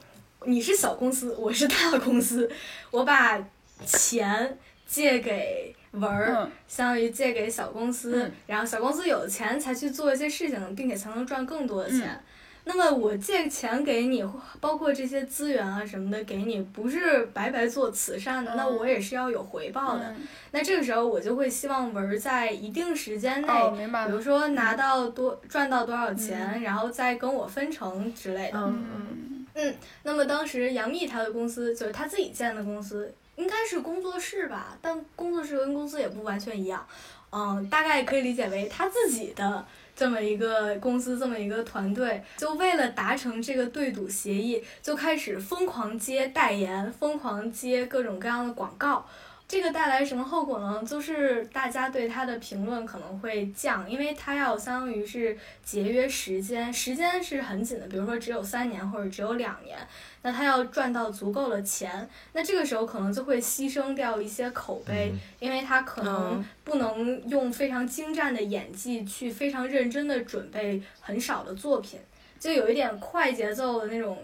你是小公司，我是大公司，我把钱借给文儿，嗯相当于借给小公司，嗯然后小公司有钱才去做一些事情，并且才能赚更多的钱。嗯那么我借钱给你，包括这些资源啊什么的给你，不是白白做慈善的，那嗯我也是要有回报的。嗯那这个时候我就会希望文儿在一定时间内，哦，比如。说拿到多赚到多少钱，然后再跟我分成之类的。嗯嗯嗯那么当时杨幂她的公司就是她自己建的公司，应该是工作室吧，但工作室跟公司也不完全一样。嗯，大概可以理解为她自己的这么一个公司，这么一个团队，就为了达成这个对赌协议，就开始疯狂接代言，疯狂接各种各样的广告。这个带来什么后果呢？就是大家对他的评论可能会降，因为他要相当于是节约时间，时间是很紧的，比如说只有三年或者只有两年，那他要赚到足够的钱，那这个时候可能就会牺牲掉一些口碑，因为他可能嗯不能用非常精湛的演技去非常认真的准备很少的作品，就有一点快节奏的那种。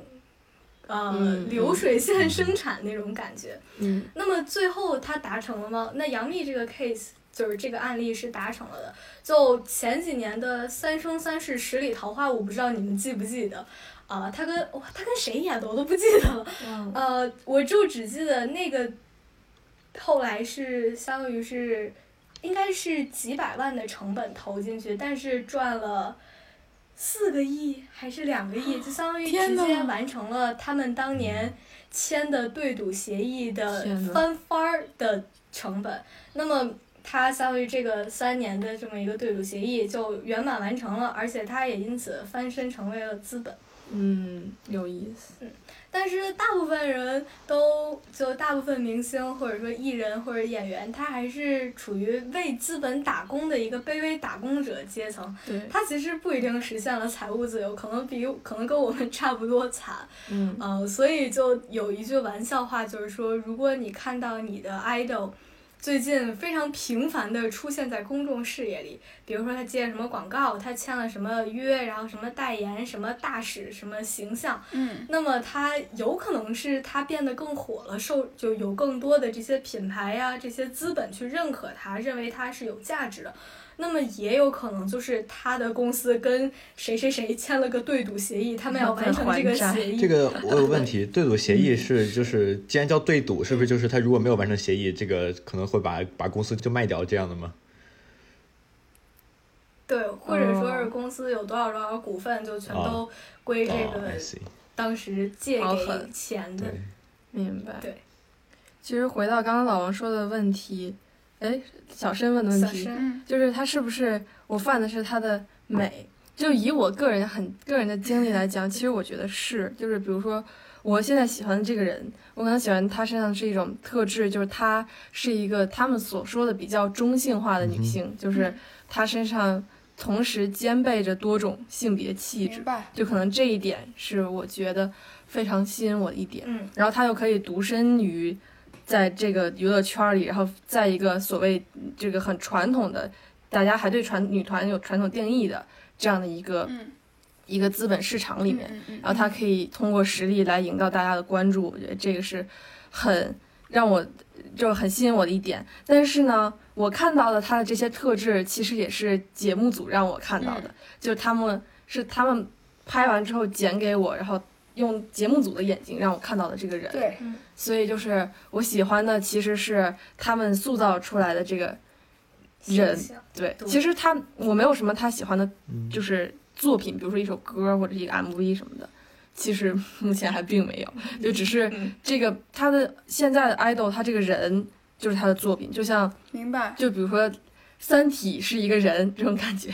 呃，嗯流水线生产那种感觉，嗯那么最后他达成了吗？那杨幂这个 case 就是这个案例是达成了的。就前几年的《三生三世十里桃花》，我不知道你们记不记得，啊、他跟哇他跟谁演的我都不记得了。嗯呃，我就只记得那个后来是相当于是应该是几百万的成本投进去，但是赚了。四个亿还是两个亿，就相当于直接完成了他们当年签的对赌协议的翻番儿的成本。那么他相当于这个三年的这么一个对赌协议就圆满完成了，而且他也因此翻身成为了资本。嗯，有意思。但是大部分人都就大部分明星或者说艺人或者演员，他还是处于为资本打工的一个卑微打工者阶层。对，他其实不一定实现了财务自由，可能比可能跟我们 差不多惨。嗯呃，所以就有一句玩笑话，就是说，如果你看到你的 idol，最近非常频繁的出现在公众视野里。比如说他接了什么广告，他签了什么约，然后什么代言，什么大使，什么形象。嗯，那么他有可能是他变得更火了，受就有更多的这些品牌呀、这些资本去认可他，认为他是有价值的。那么也有可能就是他的公司跟谁谁谁签了个对赌协议，他们要完成这个协议。这个我有问题，对赌协议是就是既然叫对赌，是不是就是他如果没有完成协议，这个可能会把把公司就卖掉这样的吗？对，或者说是公司有多少多少股份，就全都归这个当时借给钱的。明白。对。其实回到刚刚老王说的问题，哎，小申问的问题，就是他是不是我犯的是他的美？就以我个人很个人的经历来讲，其实我觉得是，就是比如说我现在喜欢的这个人，我可能喜欢他身上是一种特质，就是她是一个他们所说的比较中性化的女性，就是她身上。同时兼备着多种性别气质，就可能这一点是我觉得非常吸引我的一点。嗯，然后她又可以独身于在这个娱乐圈里，然后在一个所谓这个很传统的，大家还对传女团有传统定义的这样的一个一个资本市场里面，然后他可以通过实力来赢到大家的关注。我觉得这个是很让我就很吸引我的一点。但是呢。我看到的他的这些特质，其实也是节目组让我看到的，就是他们是他们拍完之后剪给我，然后用节目组的眼睛让我看到的这个人。对，所以就是我喜欢的其实是他们塑造出来的这个人。对，其实他我没有什么他喜欢的，就是作品，比如说一首歌或者一个 MV 什么的，其实目前还并没有，就只是这个他的现在的 idol，他这个人。就是他的作品，就像明白，就比如说《三体》是一个人这种感觉。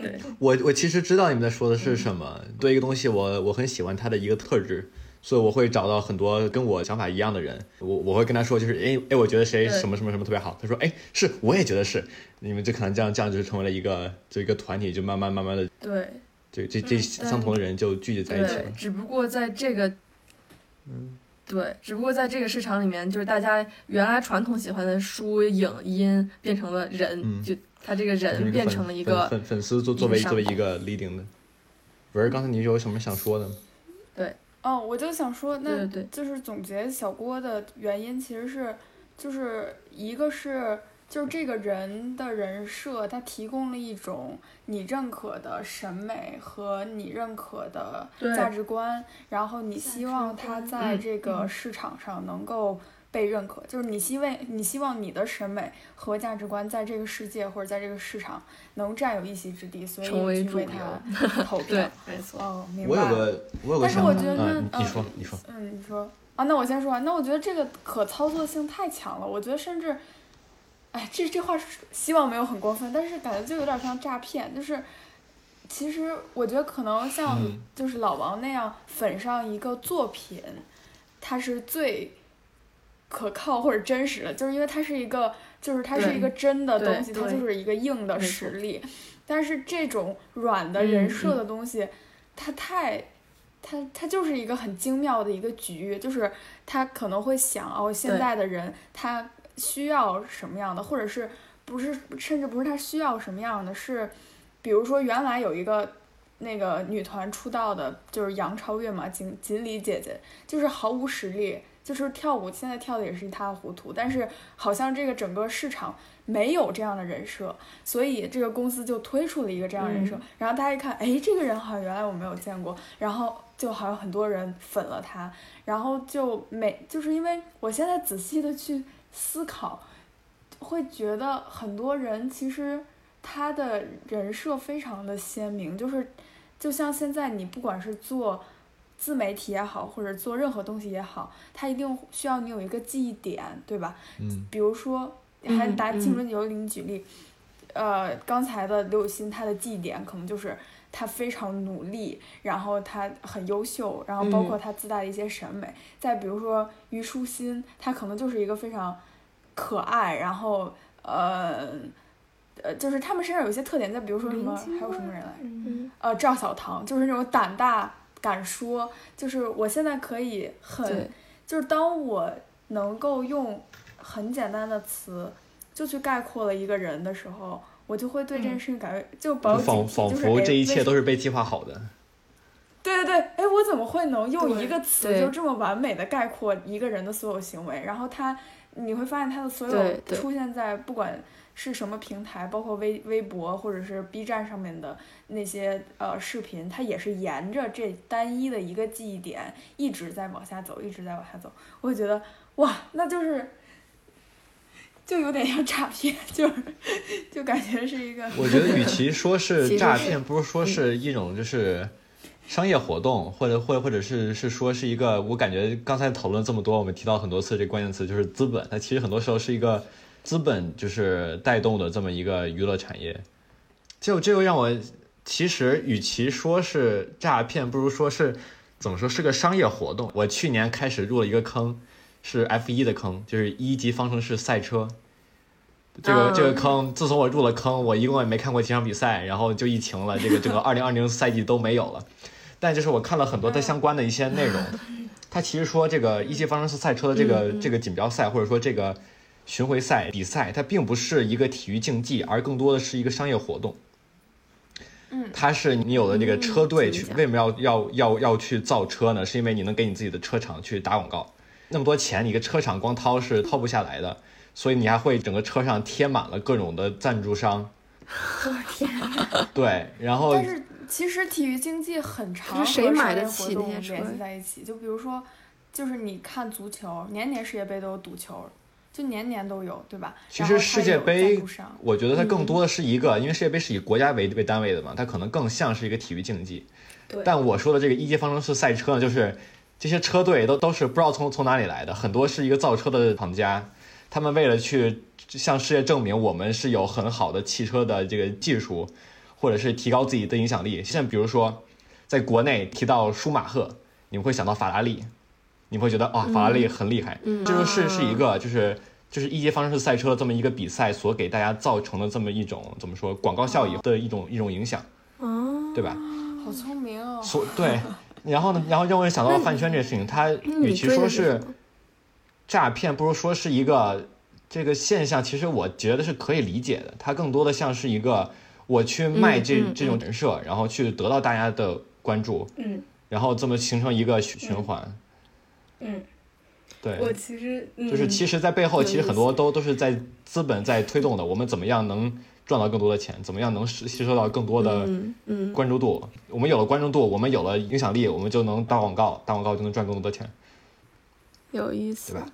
对我，我其实知道你们在说的是什么。对一个东西，我我很喜欢它的一个特质，所以我会找到很多跟我想法一样的人。我我会跟他说，就是哎哎，我觉得谁什么什么什么特别好。他说哎，是我也觉得是。你们就可能这样这样就成为了一个就一个团体，就慢慢慢慢的对，就这这相同的人就聚集在一起了。只不过在这个，嗯。对，只不过在这个市场里面，就是大家原来传统喜欢的书影音变成了人，就他这个人变成了一个粉粉丝作作为作为一个 leading 的。文，刚才你有什么想说的？对，哦，我就想说，那，就是总结小郭的原因，其实是就是一个是。就是这个人的人设，他提供了一种你认可的审美和你认可的价值观，然后你希望他在这个市场上能够被认可，就是你希望你希望你的审美和价值观在这个世界或者在这个市场能占有一席之地，所以你去为他 投票。没错。哦，明白。我有个，我有个但是我觉得，你说，你说。嗯，你说。啊，那我先说完。那我觉得这个可操作性太强了，我觉得甚至。哎，这这话希望没有很过分，但是感觉就有点像诈骗。就是，其实我觉得可能像就是老王那样粉上一个作品，他是最可靠或者真实的，就是因为它是一个，就是它是一个真的东西，它就是一个硬的实力。但是这种软的人设的东西，它太，它它就是一个很精妙的一个局，就是他可能会想哦，现在的人他。需要什么样的，或者是不是，甚至不是他需要什么样的，是，比如说原来有一个那个女团出道的，就是杨超越嘛，锦锦鲤姐姐，就是毫无实力，就是跳舞现在跳的也是一塌糊涂，但是好像这个整个市场没有这样的人设，所以这个公司就推出了一个这样人设，然后大家一看，哎，这个人好像原来我没有见过，然后就好像很多人粉了他，然后就每就是因为我现在仔细的去。思考，会觉得很多人其实他的人设非常的鲜明，就是就像现在你不管是做自媒体也好，或者做任何东西也好，他一定需要你有一个记忆点，对吧？嗯。比如说，还拿《青春有你》举例，呃，刚才的刘雨欣，她的记忆点可能就是。她非常努力，然后她很优秀，然后包括她自带的一些审美。再比如说虞书欣，她可能就是一个非常可爱，然后呃呃，就是他们身上有一些特点。再比如说什么，还有什么人来？呃，赵小棠就是那种胆大敢说，就是我现在可以很，就是当我能够用。很简单的词就去概括了一个人的时候，我就会对这件事情感觉就保有警惕，仿佛这一切都是被计划好的。对对对，哎，我怎么会能用一个词就这么完美的概括一个人的所有行为？然后他，你会发现他的所有出现在不管是什么平台，包括微微博或者是 B 站上面的那些呃视频，它也是沿着这单一的一个记忆点一直在往下走，一直在往下走。我会觉得哇，那就是。就有点像诈骗，就是就感觉是一个。我觉得与其说是 诈骗，不如说是一种就是商业活动，或者或或者是是说是一个，我感觉刚才讨论这么多，我们提到很多次这关键词就是资本，它其实很多时候是一个资本就是带动的这么一个娱乐产业。就这又让我其实与其说是诈骗，不如说是怎么说是个商业活动。我去年开始入了一个坑，是 F 一的坑，就是一级方程式赛车。这个嗯这个坑，自从我入了坑，我一共也没看过几场比赛，然后就疫情了，这个整个 二零二零赛季都没有了。但就是我看了很多它相关的一些内容，它其实说这个一级方程式赛车的这个这个锦标赛，或者说这个巡回赛比赛，它并不是一个体育竞技，而更多的是一个商业活动。嗯它是你有了这个车队去，为什么要要要要去造车呢？是因为你能给你自己的车厂去打广告，那么多钱，你一个车厂光掏是掏不下来的，所以你还会整个车上贴满了各种的赞助商。我 天对，然后但是其实体育竞技很常可是谁和买得起商业活动那些车联系在一起，就比如说，就是你看足球，年年世界杯都有赌球，就年年都有，对吧？其实世界杯，我觉得它更嗯多的是一个，因为世界杯是以国家为为单位的嘛，它可能更像是一个体育竞技。对但我说的这个一级方程式赛车呢，就是这些车队都都是不知道从从哪里来的，很多是一个造车的厂家，他们为了去向世界证明我们是有很好的汽车的这个技术，或者是提高自己的影响力。像比如说，在国内提到舒马赫，你们会想到法拉利，你会觉得啊、法拉利很厉害，嗯这就是是一个就是。就是一级方程式赛车这么一个比赛所给大家造成的这么一种怎么说广告效益的一种一种影响，哦，对吧？好聪明哦。所对，然后呢，然后让我想到饭圈这个事情，它与其说是诈骗，不如说是一个这个现象，其实我觉得是可以理解的。它更多的像是一个我去卖这、嗯嗯这种人设，然后去得到大家的关注，嗯然后这么形成一个循循环。嗯，对，我其实嗯就是其实，在背后其实很多都都是在资本在推动的。我们怎么样能赚到更多的钱？怎么样能吸吸收到更多的嗯嗯，关注度？我们有了关注度，我们有了影响力，我们就能打广告，打广告就能赚更多的钱，有意思对吧？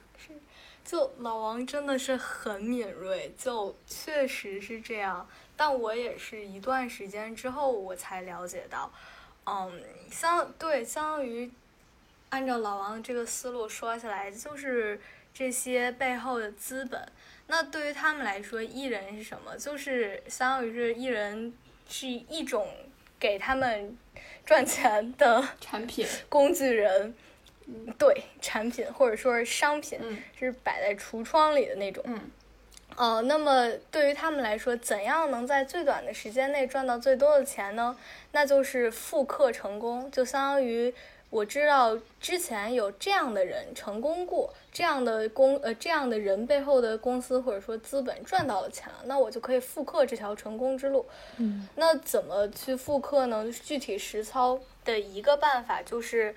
就老王真的是很敏锐，就确实是这样。但我也是一段时间之后我才了解到，嗯，相对相当于按照老王这个思路说下来，就是这些背后的资本。那对于他们来说，艺人是什么？就是相当于是艺人是一种给他们赚钱的 产品，工具人，对产品或者说是商品，嗯是摆在橱窗里的那种。嗯呃，那么对于他们来说，怎样能在最短的时间内赚到最多的钱呢？那就是复刻成功，就相当于我知道之前有这样的人成功过，这样的公呃这样的人背后的公司或者说资本赚到了钱了，那我就可以复刻这条成功之路。嗯，那怎么去复刻呢？具体实操的一个办法就是，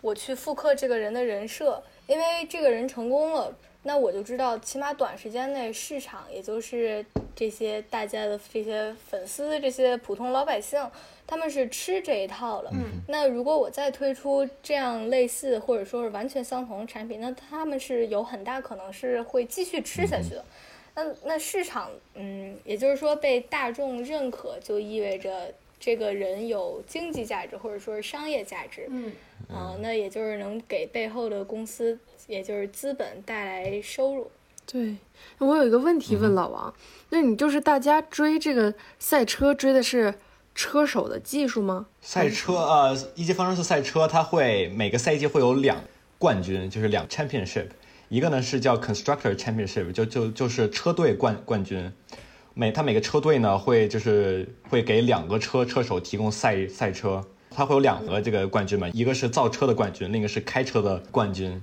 我去复刻这个人的人设，因为这个人成功了，那我就知道，起码短时间内市场，也就是这些大家的这些粉丝、这些普通老百姓，他们是吃这一套了。嗯那如果我再推出这样类似或者说是完全相同的产品，那他们是有很大可能是会继续吃下去的。那那市场，嗯，也就是说被大众认可，就意味着这个人有经济价值或者说是商业价值。嗯啊、那也就是能给背后的公司，也就是资本带来收入。对。我有一个问题问老王，那你就是大家追这个赛车追的是车手的技术吗？赛车呃，一级方程式赛车，它会每个赛季会有两冠军，就是两 championship，一个呢是叫 constructor championship，就就就是车队冠冠军。每他每个车队呢会就是会给两个车车手提供赛赛车，它会有两个这个冠军嘛，一个是造车的冠军，另一个是开车的冠军。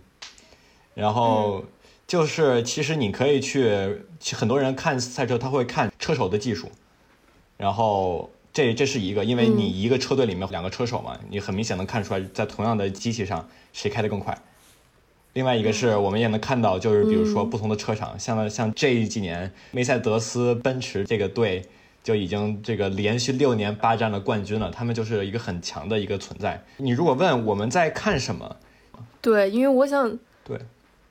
然后就是其实你可以去，很多人看赛车他会看车手的技术，然后这这是一个，因为你一个车队里面两个车手嘛，你很明显能看出来在同样的机器上谁开得更快。另外一个是我们也能看到，就是比如说不同的车厂，像像这几年梅赛德斯奔驰这个队就已经这个连续六年霸占了冠军了，他们就是一个很强的一个存在。你如果问我们在看什么，对，因为我想，对，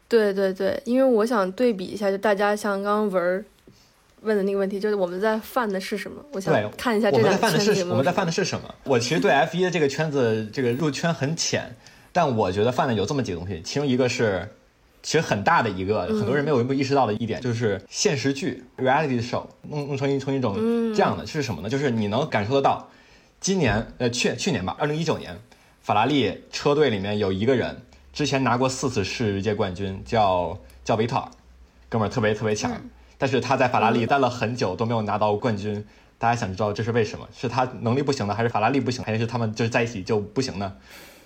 对对对，因为我想对比一下，就大家像刚刚文儿问的那个问题，就是我们在犯的是什么？我想，看一下这我们两个在犯的是我们在犯的是什么？我其实对 F 一的这个圈子这个入圈很浅，但我觉得犯的有这么几个东西，其中一个是其实很大的一个，很多人没有意识到的一点，就是现实剧 reality show 弄弄成一成一种这样的是什么呢？就是你能感受得到，今年呃去去年吧，二零一九年，法拉利车队里面有一个人之前拿过四次世界冠军，叫叫维特尔，哥们儿特别特别强，但是他在法拉利待了很久都没有拿到冠军。大家想知道这是为什么？是他能力不行呢，还是法拉利不行，还是他们就是在一起就不行呢？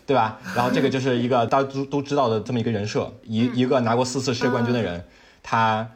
对吧？然后这个就是一个大家都都知道的这么一个人设，一一个拿过四次世界冠军的人，他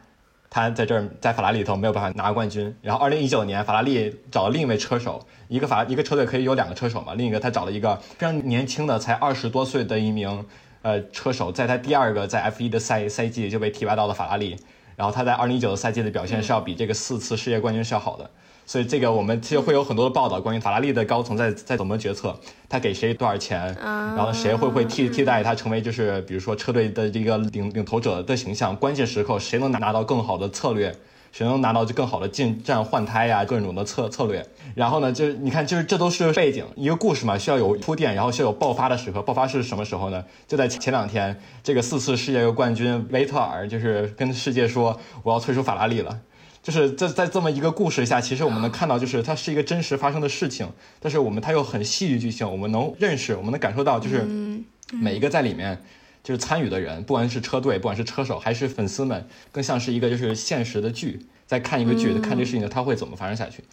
他在这儿在法拉利里头没有办法拿冠军。然后二零一九年法拉利找了另一位车手，一个法一个车队可以有两个车手嘛，另一个他找了一个非常年轻的才二十多岁的一名呃车手，在他第二个在 F 一的赛赛季就被提拔到了法拉利，然后他在二零一九赛季的表现是要比这个四次世界冠军是要好的。所以这个我们其实会有很多的报道，关于法拉利的高层在在怎么决策，他给谁多少钱，然后谁会不会替替代他成为就是比如说车队的这个领领头者的形象，关键时刻谁能拿拿到更好的策略，谁能拿到就更好的进站换胎呀，各种的策策略。然后呢，就是你看，就是这都是背景，一个故事嘛，需要有铺垫，然后需要有爆发的时刻。爆发是什么时候呢？就在前两天，这个四次世界冠军维特尔就是跟世界说，我要退出法拉利了。就是在在这么一个故事下，其实我们能看到，就是它是一个真实发生的事情，但是我们它又很戏剧性，我们能认识，我们能感受到，就是每一个在里面就是参与的人，不管是车队，不管是车手，还是粉丝们，更像是一个就是现实的剧，在看一个剧，看这个事情呢，它会怎么发生下去，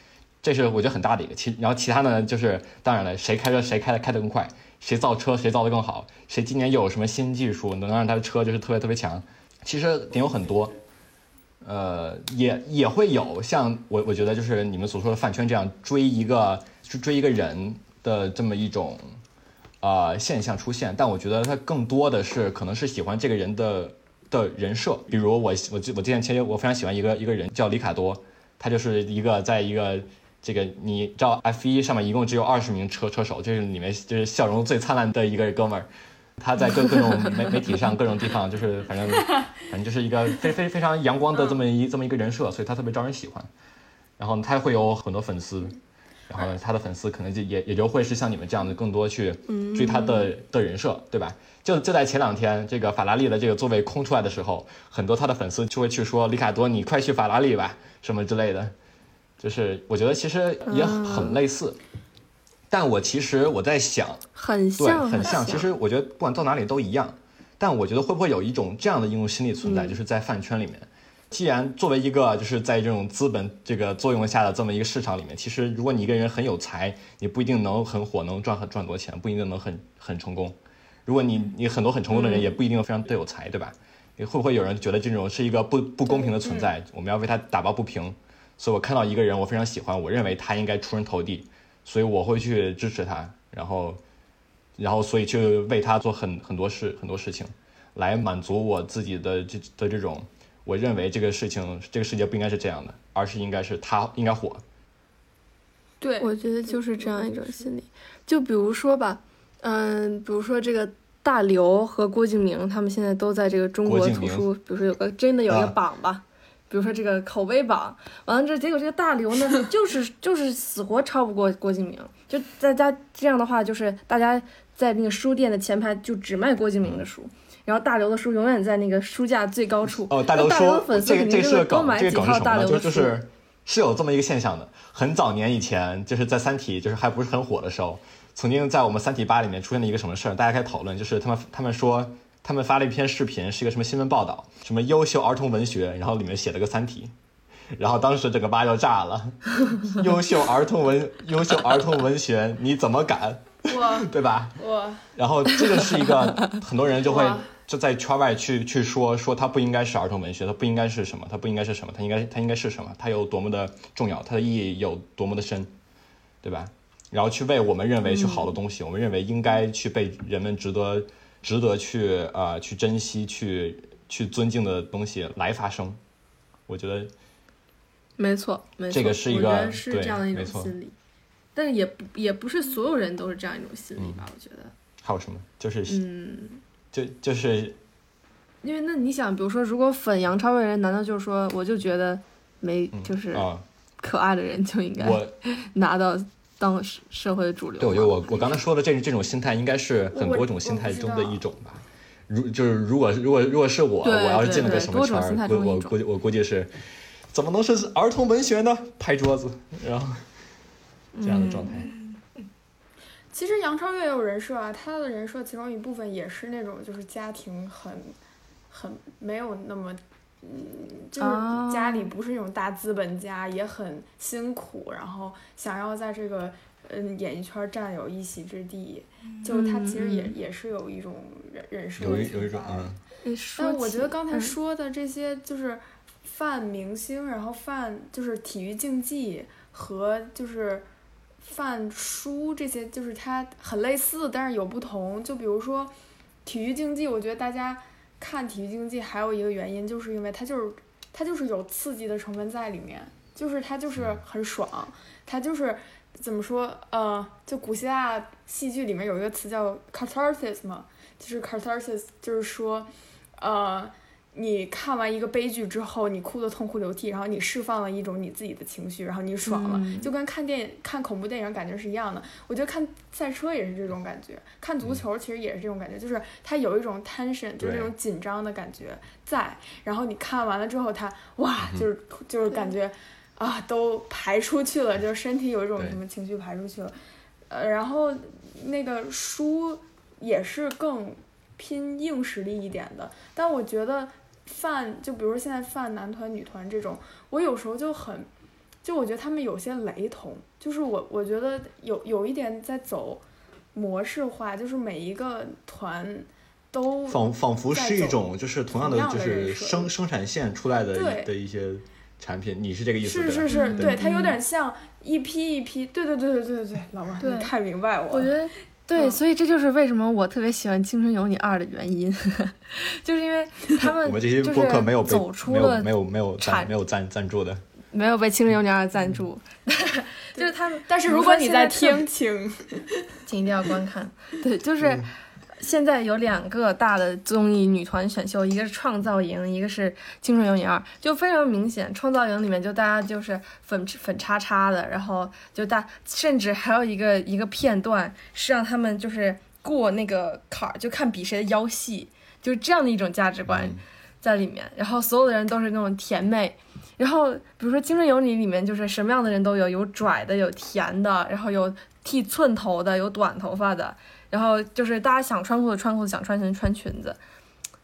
这是我觉得很大的一个。其然后其他呢，就是当然了，谁开车谁开的开得更快，谁造车谁造得更好，谁今年又有什么新技术能让他的车就是特别特别强，其实点有很多。呃，也也会有像我我觉得就是你们所说的饭圈这样追一个去追一个人的这么一种呃现象出现，但我觉得他更多的是可能是喜欢这个人的的人设，比如我我我之前其实我非常喜欢一个一个人叫里卡多，他就是一个在一个这个你知道 F 一上面一共只有二十名车车手，这是里面就是笑容最灿烂的一个哥们儿。他在各各种媒媒体上各种地方，就是反正 反正就是一个非非非常阳光的这么一这么一个人设，所以他特别招人喜欢。然后他会有很多粉丝，然后，他的粉丝可能就也也就会是像你们这样的更多去追他的的人设，对吧？就就在前两天，这个法拉利的这个座位空出来的时候，很多他的粉丝就会去说：“里卡多，你快去法拉利吧，什么之类的。”就是我觉得其实也很类似。但我其实我在想，很对，像，很像。其实我觉得不管到哪里都一样。但我觉得会不会有一种这样的应用心理存在，就是在饭圈里面，既然作为一个就是在这种资本这个作用下的这么一个市场里面，其实如果你一个人很有才，你不一定能很火，能赚很赚多钱，不一定能很很成功。如果你你很多很成功的人，也不一定非常的有才，对吧？会不会有人觉得这种是一个不不公平的存在？我们要为他打抱不平。所以我看到一个人，我非常喜欢，我认为他应该出人头地。所以我会去支持他，然后，然后所以去为他做很很多事很多事情，来满足我自己的这的这种，我认为这个事情这个世界不应该是这样的，而是应该是他应该火。对，我觉得就是这样一种心理。就比如说吧，嗯，比如说这个大刘和郭敬明，他们现在都在这个中国图书，比如说有个真的有一个啊榜吧。比如说这个口碑榜，完了这结果这个大刘呢，就是就是死活超不过郭敬明，就大家这样的话，就是大家在那个书店的前排就只卖郭敬明的书，然后大刘的书永远在那个书架最高处。哦，大刘说粉丝这个这个梗，多买几这个梗是什么呢？套大刘的书。就就是是有这么一个现象的。很早年以前，就是在《三体》就是还不是很火的时候，曾经在我们《三体八》里面出现了一个什么事儿，大家开始讨论，就是他们他们说他们发了一篇视频，是一个什么新闻报道，什么优秀儿童文学，然后里面写了个《三体》。然后当时整个吧就炸了，优秀儿童文优秀儿童文学，你怎么敢，哇对吧？哇，然后这个是一个 很多人就会就在圈外去去说说它不应该是儿童文学，它不应该是什么，它不应该是什么，它应该它应该是什么，它有多么的重要，它的意义有多么的深，对吧？然后去为我们认为去好的东西，我们认为应该去被人们值得值得去呃去珍惜去去尊敬的东西来发声。我觉得没错，没错，这个是一个是对这样的一没错种心理，但是也不也不是所有人都是这样一种心理吧？我觉得，还有什么，就是嗯，就就是因为那你想，比如说，如果粉杨超越的人，难道就是说，我就觉得没就是啊，可爱的人就应该我 拿到当社社会的主流？对，我觉得我我刚才说的这这种心态，应该是很多种心态中的一种吧。如就是如果如果如果是我，我要是进了个什么圈我我估计我估计是，怎么能是儿童文学呢？拍桌子，然后这样的状态。其实杨超越也有人设啊，她的人设其中一部分也是那种就是家庭很很没有那么，嗯，就是啊家里不是那种大资本家，也很辛苦，然后想要在这个嗯演艺圈占有一席之地，就她其实也、嗯也是有一种人人设有一有一种在的嗯，诶说但我觉得刚才嗯。说的这些就是泛明星，然后泛就是体育竞技和就是泛书这些，就是它很类似，但是有不同。就比如说体育竞技，我觉得大家看体育竞技还有一个原因，就是因为它就是它就是有刺激的成分在里面，就是它就是很爽，它就是。怎么说？呃，就古希腊戏剧里面有一个词叫 catharsis 嘛，就是 catharsis，就是说，呃，你看完一个悲剧之后，你哭得痛哭流涕，然后你释放了一种你自己的情绪，然后你爽了，嗯就跟看电影、看恐怖电影感觉是一样的。我觉得看赛车也是这种感觉，看足球其实也是这种感觉，就是它有一种 tension，就是那种紧张的感觉在。然后你看完了之后它，哇，就是就是感觉啊，都排出去了，就是身体有一种什么情绪排出去了。呃，然后那个书也是更拼硬实力一点的，但我觉得泛就比如说现在泛男团、女团这种，我有时候就很，就我觉得他们有些雷同，就是我我觉得有有一点在走模式化，就是每一个团都仿仿佛是一种就是同样的就是生生产线出来的的一些产品，你是这个意思是？是是，嗯对，它有嗯。点像一批一批，对对对对对对对，老王你太明白我了，我觉得对，嗯所以这就是为什么我特别喜欢《青春有你二》的原因，就是因为他们 我们这些就是播客没有被走出没有了没有没有赞产没有赞赞助的，没有被《青春有你二》赞助，就是他们。但是如如果你在听，请请一定要观看。对，就是现在有两个大的综艺女团选秀，一个是《创造营》，一个是《青春有你二》，就非常明显，《创造营》里面就大家就是粉粉叉叉的，然后就大，甚至还有一个一个片段是让他们就是过那个坎儿，就看比谁的腰细，就是这样的一种价值观。嗯在里面，然后所有的人都是那种甜妹，然后比如说《青春有你》里面就是什么样的人都有，有拽的，有甜的，然后有剃寸头的，有短头发的，然后就是大家想穿裤子穿裤子，想穿裙子穿裙子，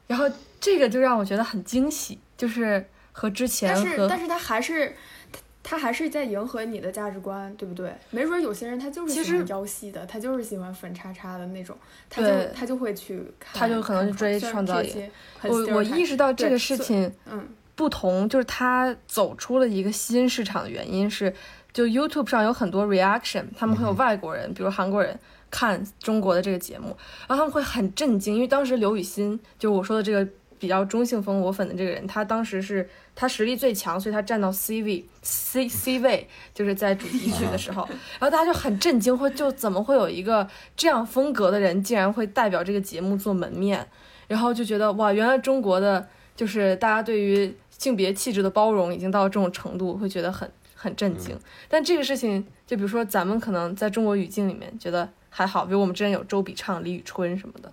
然后这个就让我觉得很惊喜，就是和之前但是但是他还是他他还是在迎合你的价值观，对不对？没准儿有些人他就是其喜欢实腰细的，他就是喜欢粉叉叉的那种，他就他就会去看，他就可能去追创造营我我意识到这个事情嗯。不同，就是他走出了一个新市场的原因是，就 YouTube 上有很多 reaction，他们会有外国人，比如韩国人看中国的这个节目，然后他们会很震惊，因为当时刘雨欣，就我说的这个比较中性风我粉的这个人，他当时是他实力最强，所以他站到 C 位 C C 位，就是在主题曲的时候，然后大家就很震惊，会就怎么会有一个这样风格的人，竟然会代表这个节目做门面，然后就觉得哇，原来中国的。就是大家对于性别气质的包容已经到这种程度，会觉得很很震惊。但这个事情，就比如说咱们可能在中国语境里面觉得还好，比如我们之前有周笔畅、李宇春什么的，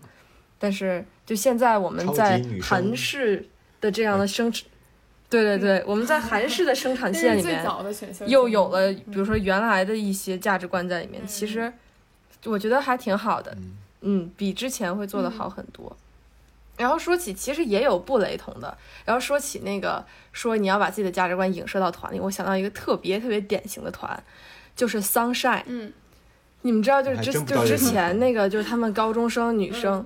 但是就现在我们在韩式的这样的生，对对对，我们在韩式的生产线里面又有了，比如说原来的一些价值观在里面，其实我觉得还挺好的，嗯嗯，比之前会做的好很多。然后说起，其实也有不雷同的。然后说起那个说你要把自己的价值观影射到团里，我想到一个特别特别典型的团，就是 Sunshine。嗯你们知道，就是之就之前那个，就是他们高中生女生，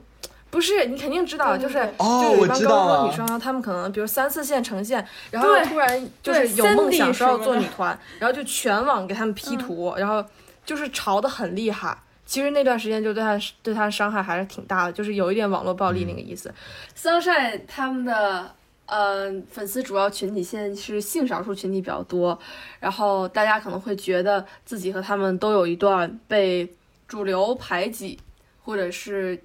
不是，你肯定知道，就是哦就有一帮我知道高中女生，她们可能比如三四线呈现，然后突然就是有梦想说要做女团，然后就全网给他们 P 图，然后就是潮的很厉害。其实那段时间就对他对他伤害还是挺大的，就是有一点网络暴力那个意思。Sunshine 他们的呃粉丝主要群体现在是性少数群体比较多，然后大家可能会觉得自己和他们都有一段被主流排挤，或者是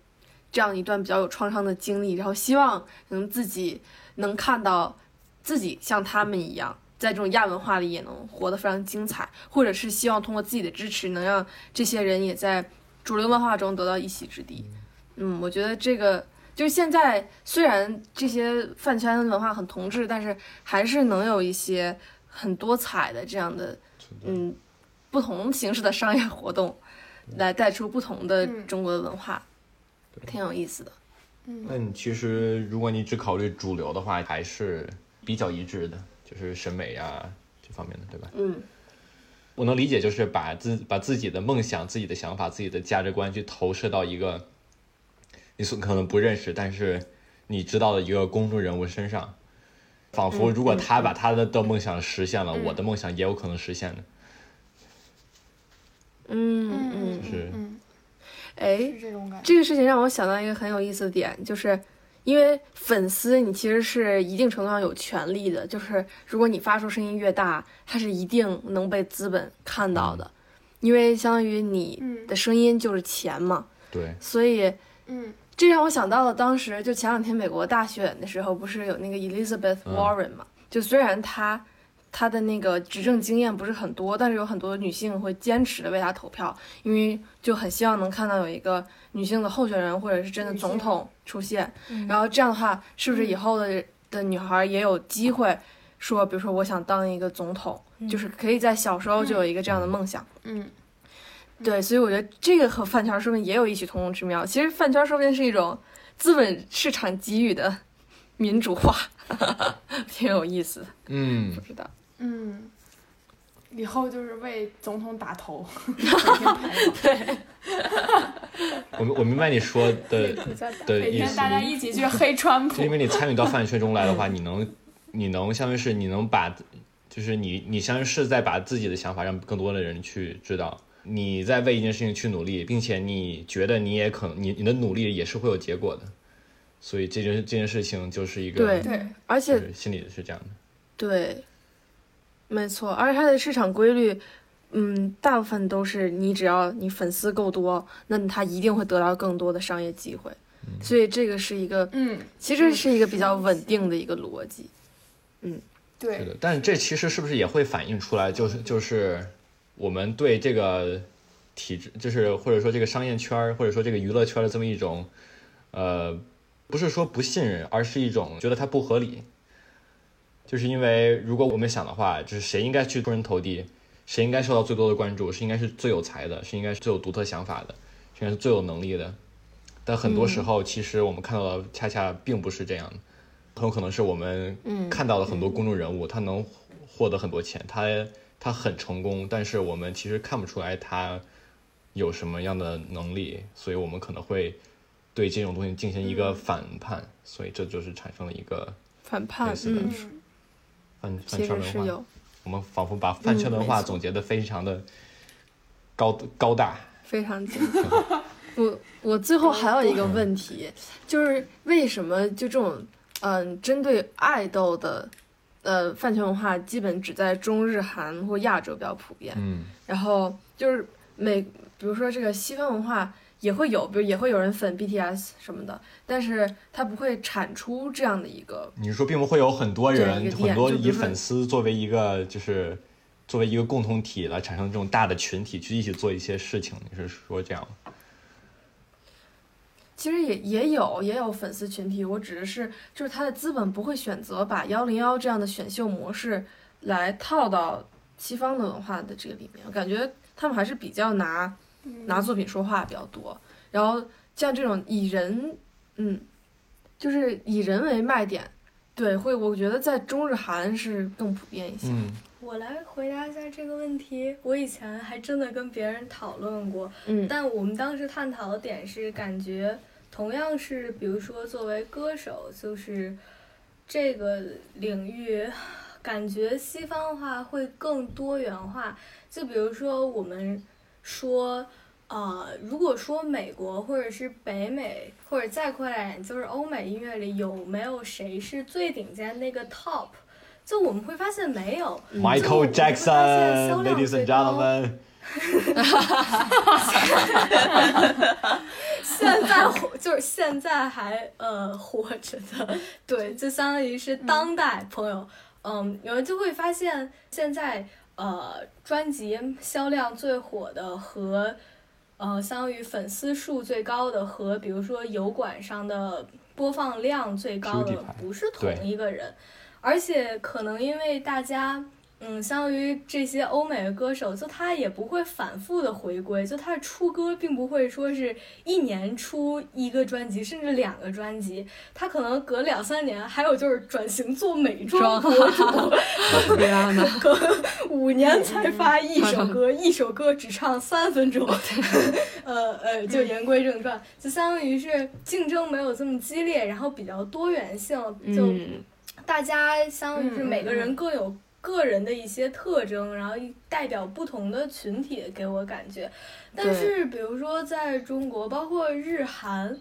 这样一段比较有创伤的经历，然后希望能自己能看到自己像他们一样，在这种亚文化里也能活得非常精彩，或者是希望通过自己的支持，能让这些人也在主流文化中得到一席之地。嗯，我觉得这个就是现在虽然这些饭圈文化很同质，但是还是能有一些很多彩的这样的嗯不同形式的商业活动，来带出不同的嗯中国的文化，挺有意思的。嗯那你其实如果你只考虑主流的话，还是比较一致的，就是审美呀、这方面的，对吧？嗯我能理解，就是把自把自己的梦想、自己的想法、自己的价值观去投射到一个你所可能不认识，但是你知道的一个公众人物身上，仿佛嗯如果嗯他把他的的梦想实现了，嗯我的梦想也有可能实现的。嗯嗯，是嗯，哎，是这种感觉。这个事情让我想到一个很有意思的点，就是因为粉丝你其实是一定程度上有权利的，就是如果你发出声音越大，它是一定能被资本看到的，因为相当于你嗯。的声音就是钱嘛，对，所以嗯。这让我想到了当时就前两天美国大选的时候，不是有那个 Elizabeth 嗯。Warren 嘛？就虽然她她的那个执政经验不是很多，但是有很多女性会坚持的为她投票，因为就很希望能看到有一个女性的候选人或者是真的总统出现。嗯然后这样的话，是不是以后的的女孩也有机会说，比如说我想当一个总统，就是可以在小时候就有一个这样的梦想。嗯对，所以我觉得这个和饭圈说不定也有异曲同工之妙。其实饭圈说不定是一种资本市场给予的民主化，挺有意思的。嗯不，知道，嗯，以后就是为总统打头，每天排榜我我明白你说的的每意思，天大家一起去黑川普。就因。为你参与到饭圈中来的话，你能你能相当于是你能把，就是你你相当于是在把自己的想法让更多的人去知道，你在为一件事情去努力，并且你觉得你也可能你你的努力也是会有结果的，所以这件这件事情就是一个对对，而且心里是这样的，对，没错，而且它的市场规律，嗯，大部分都是你只要你粉丝够多，那它一定会得到更多的商业机会。所以这个是一个，嗯，其实是一个比较稳定的一个逻辑。嗯对，的。但是这其实是不是也会反映出来，就是就是我们对这个体制，就是或者说这个商业圈儿，或者说这个娱乐圈的这么一种，呃，不是说不信任，而是一种觉得它不合理。就是因为如果我们想的话，就是谁应该去出人头地，谁应该受到最多的关注，是应该是最有才的，是应该是最有独特想法的，是应该是最有能力的。但很多时候，其实我们看到的恰恰并不是这样的，很有可能是我们嗯。看到了很多公众人物，他能获得很多钱，他他很成功，但是我们其实看不出来他有什么样的能力，所以我们可能会对这种东西进行一个反叛，所以这就是产生了一个反叛类，似的饭圈文化。实是有我们仿佛把饭圈文化总结的非常的高高大，非常精彩。我我最后还有一个问题，就是为什么就这种嗯针对爱豆的呃饭圈文化，基本只在中日韩或亚洲比较普遍，嗯，然后就是美，比如说这个西方文化也会有，比如也会有人粉 BTS 什么的，但是它不会产出这样的一个你是说并不会有很多人很多以粉丝作为一个就是作为一个共同体来产生这种大的群体去一起做一些事情，你是说这样吗？其实也也有也有粉丝群体，我指的是就是他的资本不会选择把幺零幺这样的选秀模式来套到西方的文化的这个里面，我感觉他们还是比较拿拿作品说话比较多。然后像这种以人，嗯，就是以人为卖点，对，会我觉得在中日韩是更普遍一些。嗯我来回答一下这个问题。我以前还真的跟别人讨论过，嗯但我们当时探讨的点是，感觉同样是比如说作为歌手，就是这个领域，感觉西方话会更多元化。就比如说我们说。呃，如果说美国或者是北美，或者再扩大一点，就是欧美音乐里有没有谁是最顶尖那个 top？就我们会发现没有。Michael Jackson，Ladies and gentlemen。现在活就是现在还呃活着的，对，就相当于是当代朋友。嗯，有人就会发现现在呃专辑销量最火的和。呃，相当于粉丝数最高的和比如说油管上的播放量最高的不是同一个人，而且可能因为大家。嗯，相当于这些欧美的歌手，就他也不会反复的回归，就他出歌并不会说是一年出一个专辑，甚至两个专辑，他可能隔两三年，还有就是转型做美妆博主 五年才发一首歌，一首歌只唱三分钟，呃呃，就言归正传，就相当于是竞争没有这么激烈，然后比较多元性，就大家相当于是每个人各有。个人的一些特征，然后代表不同的群体，给我感觉。但是，比如说在中国，包括日韩，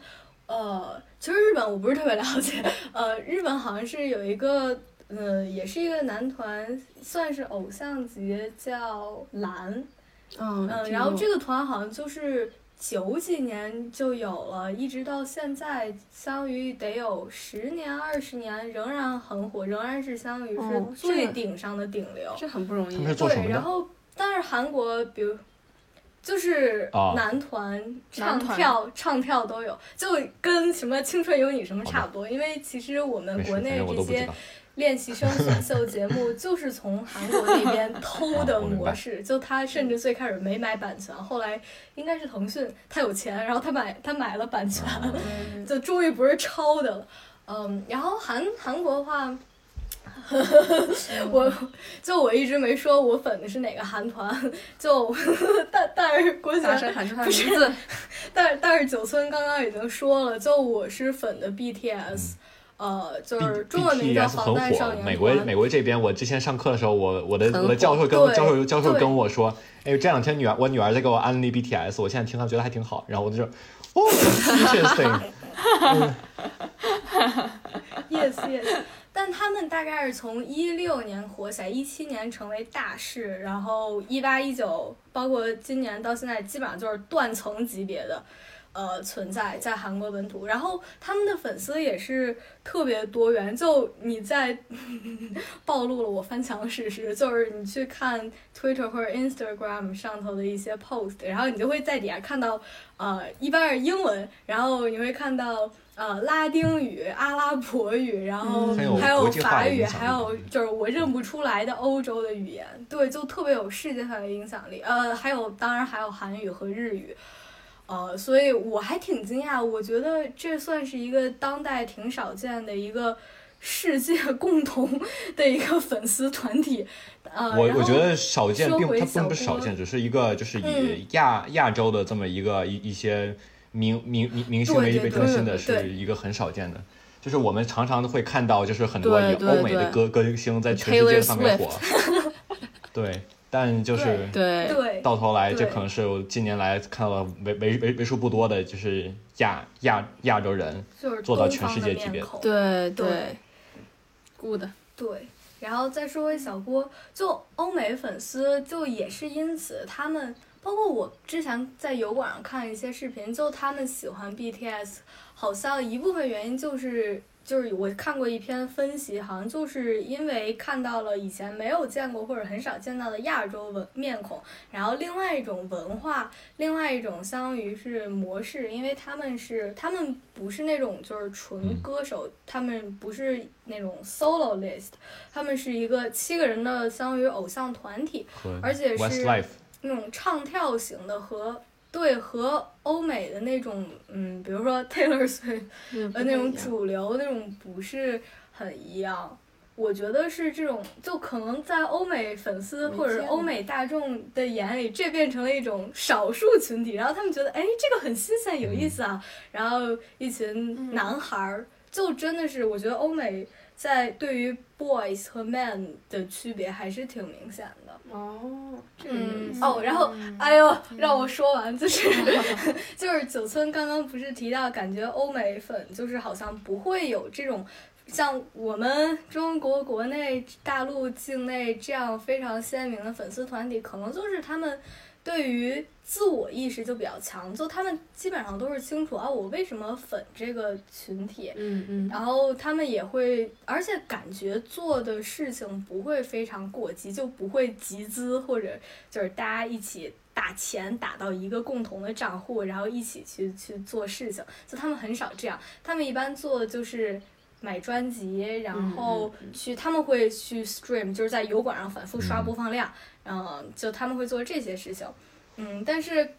呃，其实日本我不是特别了解。呃，日本好像是有一个，呃，也是一个男团，算是偶像级，叫蓝。嗯嗯，然后这个团好像就是。九几年就有了，一直到现在，相当于得有十年、二十年，仍然很火，仍然是相当于是最顶上的顶流，这很不容易。对，然后但是韩国，比如就是男团唱跳、唱跳都有，就跟什么《青春有你》什么差不多，因为其实我们国内这些。练习生选秀节目就是从韩国那边偷的模式，就他甚至最开始没买版权，后来应该是腾讯他有钱，然后他买他买了版权，就终于不是抄的了。嗯，然后韩韩国的话，我就我一直没说我粉的是哪个韩团，就但但是郭姐不是，但是但是九村刚刚已经说了，就我是粉的 BTS。呃，就是中文名叫防弹少年美国美国这边，我之前上课的时候，我我的我的教授跟教授教授跟我说，哎，这两天女儿我女儿在给我安利 BTS，我现在听她觉得还挺好，然后我就说，哦，interesting。yes yes，但他们大概是从一六年火起来，一七年成为大势，然后一八一九，包括今年到现在，基本上就是断层级别的。呃，存在在韩国本土，然后他们的粉丝也是特别多元。就你在 暴露了我翻墙事实，就是你去看 Twitter 或者 Instagram 上头的一些 post，然后你就会在底下看到，呃，一般是英文，然后你会看到呃拉丁语、阿拉伯语，然后还有法语，还有就是我认不出来的欧洲的语言，对，就特别有世界上的影响力。呃，还有当然还有韩语和日语。呃，所以我还挺惊讶，我觉得这算是一个当代挺少见的一个世界 共同的一个粉丝团体。呃，我我觉得少见，并它并不是少见，只是一个就是以亚亚洲的这么一个一一些明明明明星为为中心的，是一个很少见的。就是我们常常都会看到，就是很多以欧美的歌歌星在全世界上面火。对。但就是对，到头来这可能是我近年来看到的为为为为数不多的，就是亚亚亚洲人做到全世界级别。对对，good。对，然后再说回小郭，就欧美粉丝就也是因此，他们包括我之前在油管上看一些视频，就他们喜欢 BTS，好像一部分原因就是。就是我看过一篇分析，好像就是因为看到了以前没有见过或者很少见到的亚洲文面孔，然后另外一种文化，另外一种相当于是模式，因为他们是他们不是那种就是纯歌手，他们不是那种 solo list，他们是一个七个人的相当于偶像团体，而且是那种唱跳型的和。对，和欧美的那种，嗯，比如说 Taylor Swift，呃，那种主流那种不是很一样。我觉得是这种，就可能在欧美粉丝或者是欧美大众的眼里，这变成了一种少数群体，然后他们觉得，哎，这个很新鲜有意思啊，然后一群男孩儿，就真的是，我觉得欧美在对于 boys 和 man 的区别还是挺明显的。哦，这个嗯哦，然后哎呦，让我说完，就是 就是九村刚刚不是提到，感觉欧美粉就是好像不会有这种像我们中国国内大陆境内这样非常鲜明的粉丝团体，可能就是他们对于自我意识就比较强，就他们基本上都是清楚啊，我为什么粉这个群体，嗯嗯，然后他们也会，而且感觉做的事情不会非常过激，就不会集资或者就是大家一起打钱打到一个共同的账户，然后一起去去做事情。就他们很少这样，他们一般做的就是买专辑，然后去他们会去 stream，就是在油管上反复刷播放量，嗯，就他们会做这些事情，嗯，但是。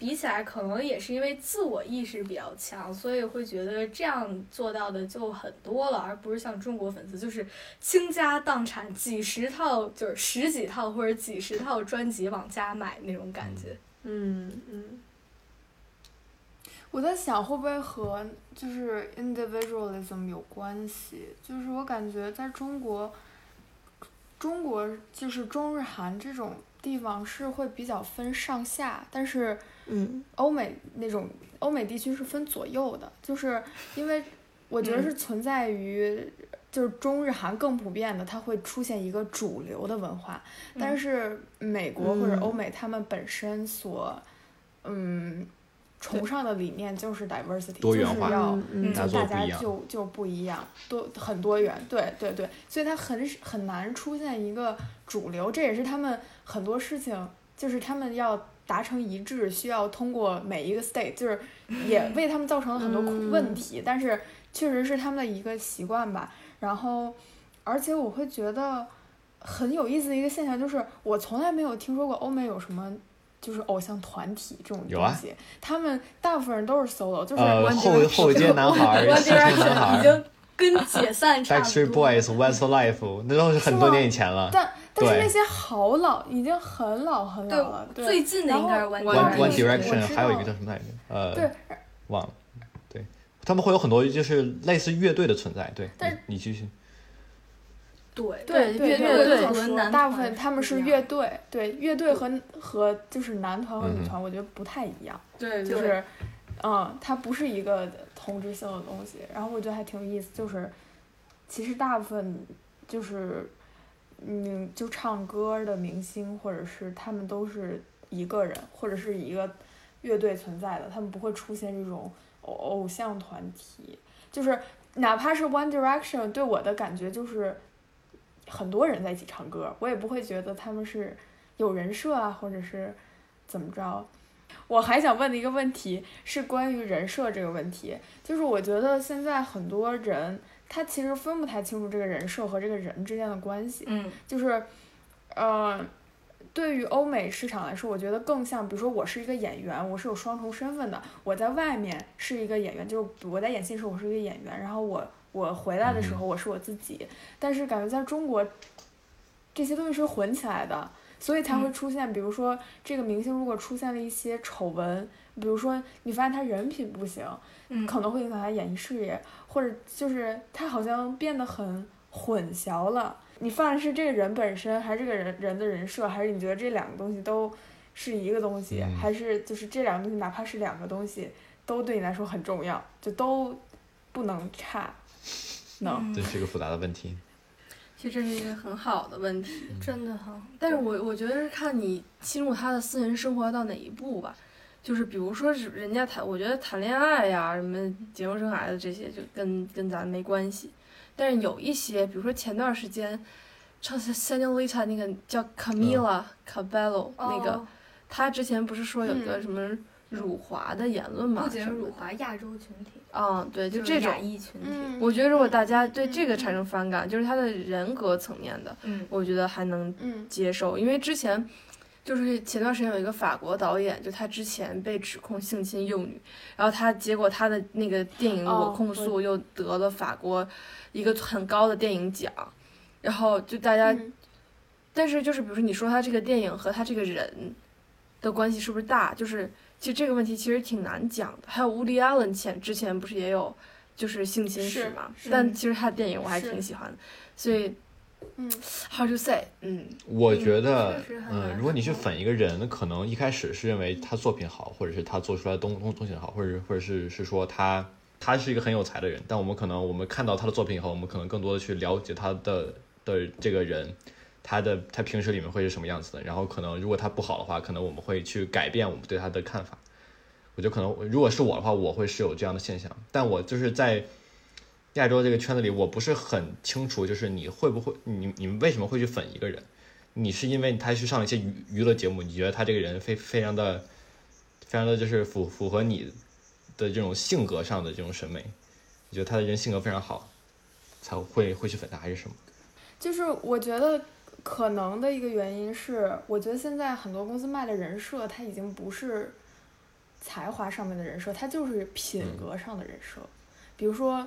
比起来，可能也是因为自我意识比较强，所以会觉得这样做到的就很多了，而不是像中国粉丝就是倾家荡产，几十套就是十几套或者几十套专辑往家买那种感觉。嗯嗯，我在想会不会和就是 individualism 有关系？就是我感觉在中国，中国就是中日韩这种地方是会比较分上下，但是嗯。欧美那种欧美地区是分左右的，就是因为我觉得是存在于。就是中日韩更普遍的，它会出现一个主流的文化，但是美国或者欧美他们本身所，嗯，崇尚的理念就是 diversity，多元化就是要大家就就不一样，多很多元，对对对，所以它很很难出现一个主流，这也是他们很多事情就是他们要达成一致，需要通过每一个 state，就是也为他们造成了很多嗯问题，但是确实是他们的一个习惯吧。然后，而且我会觉得很有意思的一个现象就是，我从来没有听说过欧美有什么。就是偶像团体这种有啊东西，他们大部分人都是 solo，就是后 Direction 后街男孩城男 Direction 已、经跟解散差不 Backstreet 多。Boys、Westlife，那都是很多年以前了。但但是那些好老，已经很老很老了。对，对，最近的应该是 One One One Direction 还有一个叫什么来着？呃，对，忘了。对，他们会有很多就是类似乐队的存在。对，但你你继续。对对乐对，队我就想说，和男大部团分他们是乐队，对乐队和和就是男团和嗯女团，我觉得不太一样，对对。就是，嗯，它不是一个同质性的东西。然后我觉得还挺有意思，就是其实大部分就是嗯，就唱歌的明星或者是他们都是一个人或者是一个乐队存在的，他们不会出现这种偶偶像团体，就是哪怕是 One Direction，对我的感觉就是很多人在一起唱歌，我也不会觉得他们是有人设啊，或者是怎么着。我还想问的一个问题是关于人设这个问题，就是我觉得现在很多人他其实分不太清楚这个人设和这个人之间的关系，嗯就是，呃，对于欧美市场来说，我觉得更像，比如说我是一个演员，我是有双重身份的，我在外面是一个演员，就是我在演戏的时候我是一个演员，然后我我回来的时候我是我自己，但是感觉在中国，这些东西是混起来的，所以才会嗯出现，比如说这个明星如果出现了一些丑闻，比如说你发现他人品不行，嗯，可能会影响他演艺事业，或者就是他好像变得很混淆了。你犯的是这个人本身，还是这个人人的人设，还是你觉得这两个东西都是一个东西，嗯还是就是这两个东西哪怕是两个东西，都对你来说很重要，就都不能差。能、嗯。这是一个复杂的问题。其实这是一个很好的问题。真的很，但是我我觉得是看你侵入他的私人生活到哪一步吧，就是比如说是人家谈，我觉得谈恋爱呀、什么结婚生孩子这些就跟跟咱没关系，但是有一些，比如说前段时间唱 Senorita 那个叫 Camila Cabello、那个，哦。他之前不是说有个嗯。什么辱华的言论嘛？不仅辱华亚洲群体，嗯，对，就这种群体，嗯，我觉得如果大家对嗯这个产生反感，就是他的人格层面的，嗯我觉得还能嗯。接受，因为之前就是前段时间有一个法国导演，就他之前被指控性侵幼女，然后他结果他的那个电影《哦我控诉》又得了法国一个很高的电影奖，然后就大家，嗯。但是就是比如说你说他这个电影和他这个人的关系是不是大，就是其实这个问题其实挺难讲的。还有 Woody Allen 前之前不是也有就是性侵史嘛，但。其实他的电影我还挺喜欢的，所以嗯 how to say，嗯，我觉得嗯，如果你去粉一个人，可能一开始是认为他作品好，或者是他做出来的东东东西好，或者或者是是说他他是一个很有才的人，但我们可能我们看到他的作品以后，我们可能更多的去了解他的的这个人，他的他平时里面会是什么样子的，然后可能如果他不好的话，可能我们会去改变我们对他的看法。我觉得可能如果是我的话，我会是有这样的现象，但我就是在亚洲这个圈子里，我不是很清楚，就是你会不会，你你们为什么会去粉一个人？你是因为他去上一些娱娱乐节目，你觉得他这个人非非常的，非常的就是符符合你的这种性格上的这种审美，你觉得他的人性格非常好，才会会去粉他，还是什么？就是我觉得可能的一个原因是，我觉得现在很多公司卖的人设，它已经不是才华上面的人设，它就是品格上的人设。比如说，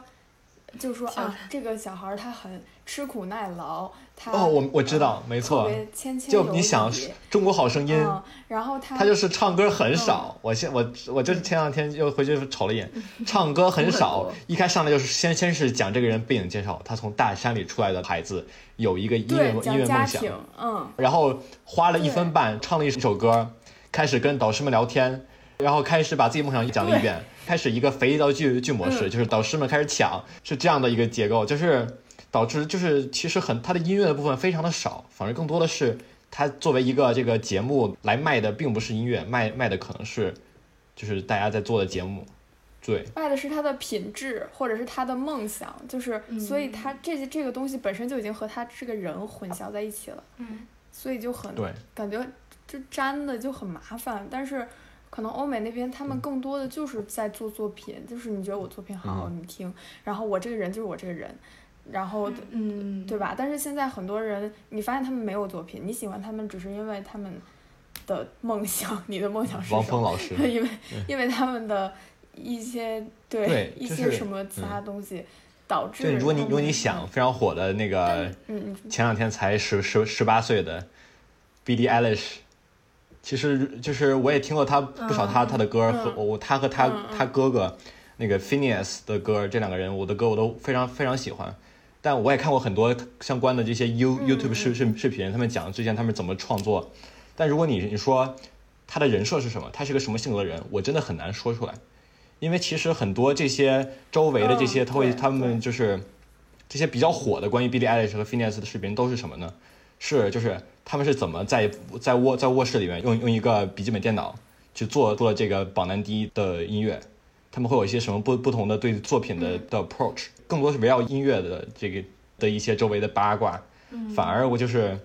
就说啊，这个小孩他很吃苦耐劳，他哦，我我知道，没错，谦谦就你想《中国好声音》嗯，然后他他就是唱歌很少，我现我我就是前两天又回去瞅了一眼，唱歌很很少，一开上来就是先先是讲这个人背景介绍，他从大山里出来的孩子，有一个音乐音乐梦想，嗯，然后花了一分半唱了一首歌，开始跟导师们聊天，然后开始把自己梦想讲了一遍，开始一个肥皂剧剧模式，嗯。就是导师们开始抢，是这样的一个结构，就是导致就是其实很他的音乐的部分非常的少，反而更多的是他作为一个这个节目来卖的，并不是音乐，卖卖的可能是就是大家在做的节目，对，卖的是他的品质，或者是他的梦想，就是，所以他这些这个东西本身就已经和他这个人混淆在一起了，嗯，所以就很对。感觉就粘的就很麻烦。但是可能欧美那边他们更多的就是在做作品，就是你觉得我作品好，嗯你听，然后我这个人就是我这个人，然后嗯，对吧？但是现在很多人，你发现他们没有作品，你喜欢他们只是因为他们的梦想，你的梦想是王什么？峰老师，因为因为他们的一些对对一些什么其他东西导致对，如果你如果你想非常火的那个。嗯嗯前两天才十十十八岁的 Billie Eilish，其实就是我也听过他不少他、他的歌和我他和他、他哥哥那个 Phineas 的歌，这两个人我的歌我都非常非常喜欢。但我也看过很多相关的这些 You 嗯 YouTube 视视视频，他们讲之前他们怎么创作。但如果你你说他的人设是什么，他是个什么性格的人，我真的很难说出来，因为其实很多这些周围的这些，嗯他会他们就是这些比较火的关于 Billie Eilish 和 Phineas 的视频都是什么呢？是就是他们是怎么在在卧在卧室里面用用一个笔记本电脑去做做这个榜单第一的音乐，他们会有一些什么不不同的对作品的的 approach，更多是围绕音乐的这个的一些周围的八卦，反而我就是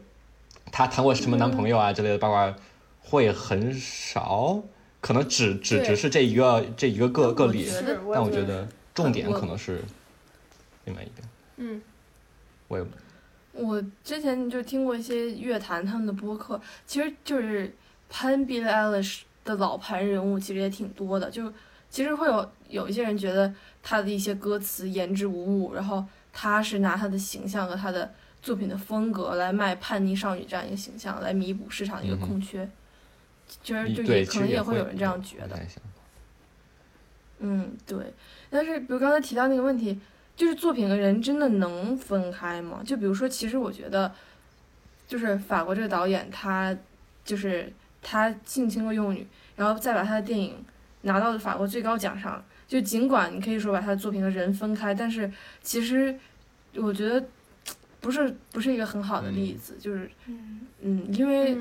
他谈过什么男朋友啊之类的八卦会很少，可能只只只是这一个这一个个个例，但我觉得重点可能是另外一边，嗯。我也我之前就听过一些乐坛他们的播客，其实就是喷 Billie Eilish 的老牌人物，其实也挺多的。就其实会有有一些人觉得他的一些歌词言之无物，然后他是拿他的形象和他的作品的风格来卖叛逆少女这样一个形象，来弥补市场的一个空缺。就是就，也可能也会有人这样觉得。嗯，对。但是比如刚才提到那个问题，就是作品和人真的能分开吗？就比如说，其实我觉得，就是法国这个导演，他就是他性侵过幼女，然后再把他的电影拿到了法国最高奖上。就尽管你可以说把他的作品和人分开，但是其实我觉得不是不是一个很好的例子，就是嗯，嗯，因为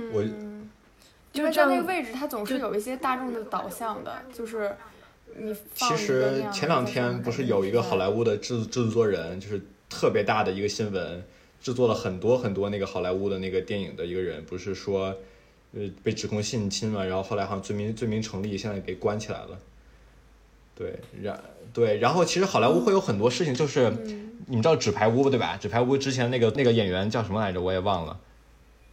就是这样那个位置，它总是有一些大众的导向的，就是你其实前两天不是有一个好莱坞的制制作人，就是特别大的一个新闻，制作了很多很多那个好莱坞的那个电影的一个人，不是说，呃，被指控性侵嘛，然后后来好像罪名罪名成立，现在给关起来了。对，然对，然后其实好莱坞会有很多事情，就是、嗯你们知道《纸牌屋》对吧？《纸牌屋》之前那个那个演员叫什么来着？我也忘了。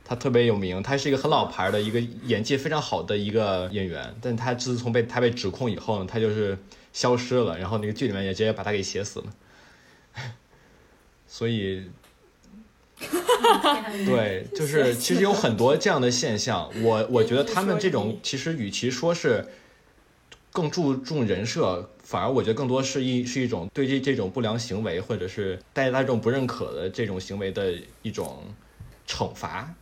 他特别有名，他是一个很老牌的一个演技非常好的一个演员，但他自从被他被指控以后呢，他就是消失了，然后那个剧里面也直接把他给写死了。所以，对，就是其实有很多这样的现象，我我觉得他们这种其实与其说是更注重人设，反而我觉得更多是一是一种对这这种不良行为或者是带大众不认可的这种行为的一种惩罚。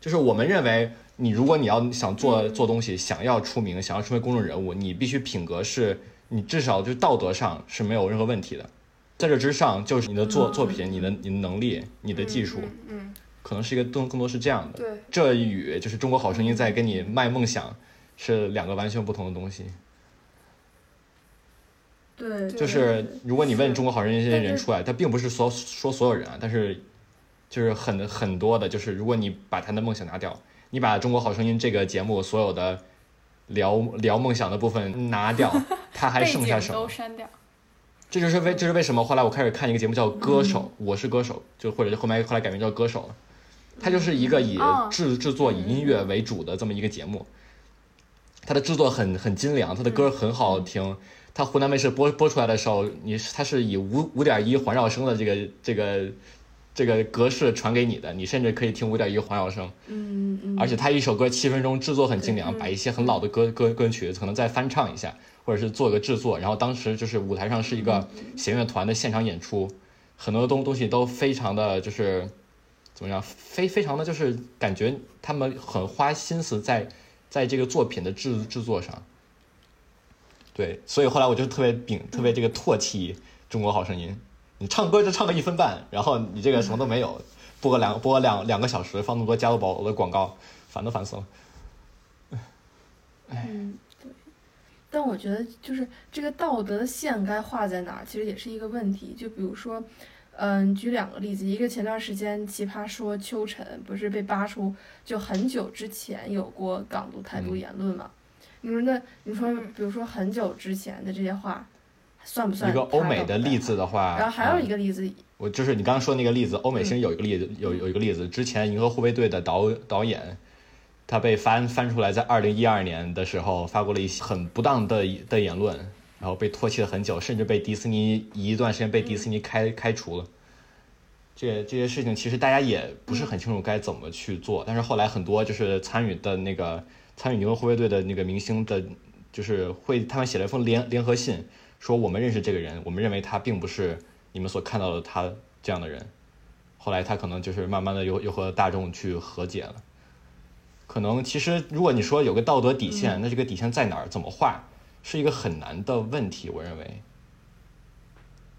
就是我们认为，你如果你要想做做东西，想要出名，想要成为公众人物，你必须品格是，你至少就是道德上是没有任何问题的。在这之上，就是你的作作品、你的你的能力、你的技术，嗯，可能是一个更更多是这样的。对，这与就是《中国好声音》在跟你卖梦想是两个完全不同的东西。对，就是如果你问《中国好声音》这些人出来，他并不是所说所有人啊，但是就是很很多的，就是如果你把他的梦想拿掉，你把《中国好声音》这个节目所有的聊聊梦想的部分拿掉，他还 剩下什么都？删掉。这就是为这是为什么后来我开始看一个节目叫《歌手》，我是歌手，就或者后面后来改名叫《歌手》了。它就是一个以哦制制作以音乐为主的这么一个节目，它的制作很很精良，它的歌很好听。它湖南卫视播播出来的时候，你它是以五五点一环绕声的这个这个这个格式传给你的，你甚至可以听五点一环绕声。嗯嗯，而且他一首歌七分钟，制作很精良，把一些很老的歌歌歌曲可能再翻唱一下，或者是做个制作。然后当时就是舞台上是一个弦乐团的现场演出，很多东东西都非常的就是怎么样，非非常的就是感觉他们很花心思在在这个作品的制制作上。对，所以后来我就特别秉特别这个唾弃《中国好声音》，你唱歌就唱个一分半，然后你这个什么都没有，播个两播两两个小时，放那么多加多宝的广告，烦都烦死了。嗯，对。但我觉得就是这个道德的线该画在哪儿，其实也是一个问题。就比如说，嗯，举两个例子，一个前段时间奇葩说秋晨不是被扒出就很久之前有过港独台独嗯言论嘛？你说那你说，比如说很久之前的这些话，算不算一个欧美的例子的话，然后还有一嗯个例子，我就是你刚刚说那个例子，欧美其实有一个例子，有有一个例子，之前《银河护卫队》的导导演，他被翻翻出来，在二零一二年的时候发过了一些很不当的的言论，然后被唾弃了很久，甚至被迪士尼一段时间被迪士尼开开除了。这这些事情其实大家也不是很清楚该怎么去做，但是后来很多就是参与的那个参与《银河护卫队》的那个明星的，就是会他们写了一封联联合信，说我们认识这个人，我们认为他并不是你们所看到的他这样的人。后来他可能就是慢慢的又又和大众去和解了。可能其实如果你说有个道德底线，那这个底线在哪儿？怎么画？是一个很难的问题，我认为。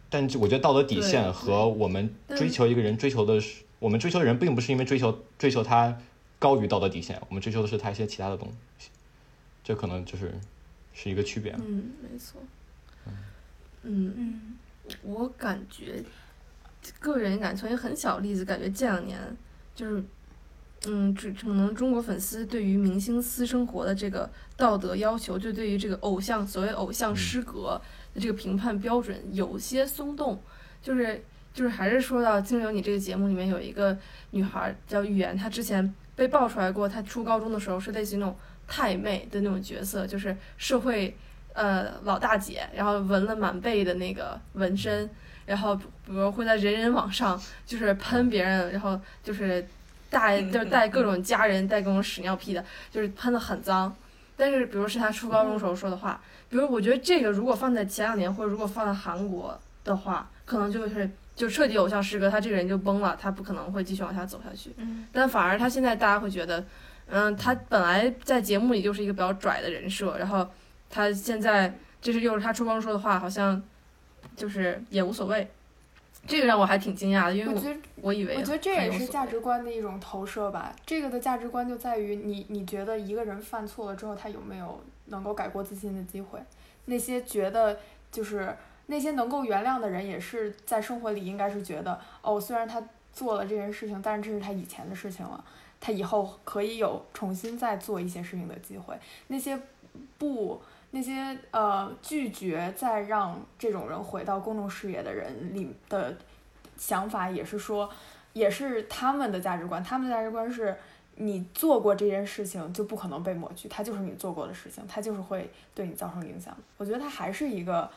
但就我觉得道德底线和我们追求一个人追求的是，我们追求的人并不是因为追求追求他高于道德底线，我们追求的是他一些其他的东西。这可能就是是一个区别。嗯，没错，嗯。嗯我感觉，个人感从一个很小的例子，感觉这两年就是，嗯，只可能中国粉丝对于明星私生活的这个道德要求，就对于这个偶像所谓偶像失格的这个评判标准有些松动，就是就是还是说到《金流你》这个节目里面有一个女孩叫玉言，她之前被爆出来过，她初高中的时候是类似于那种太妹的那种角色，就是社会。呃，老大姐，然后纹了满背的那个纹身，然后比如会在人人网上就是喷别人，然后就是带就是带各种家人带各种屎尿屁的，就是喷的很脏。但是，比如是他初高中时候说的话，比如我觉得这个如果放在前两年，或者如果放在韩国的话，可能就是就彻底偶像失格，他这个人就崩了，他不可能会继续往下走下去。嗯但反而他现在大家会觉得，嗯，他本来在节目里就是一个比较拽的人设，然后他现在就是又是他初中说的话，好像就是也无所谓。这个让我还挺惊讶的，因为我我觉得我以为我觉得这也是价。值观的一种投射吧。这个的价值观就在于你，你觉得一个人犯错了之后，他有没有能够改过自新的机会？那些觉得就是那些能够原谅的人，也是在生活里应该是觉得，哦，虽然他做了这件事情，但是这是他以前的事情了，他以后可以有重新再做一些事情的机会。那些不。那些呃拒绝再让这种人回到公众视野的人里的想法，也是说，也是他们的价值观。他们的价值观是，你做过这件事情就不可能被抹去，它就是你做过的事情，它就是会对你造成影响。我觉得它还是一个，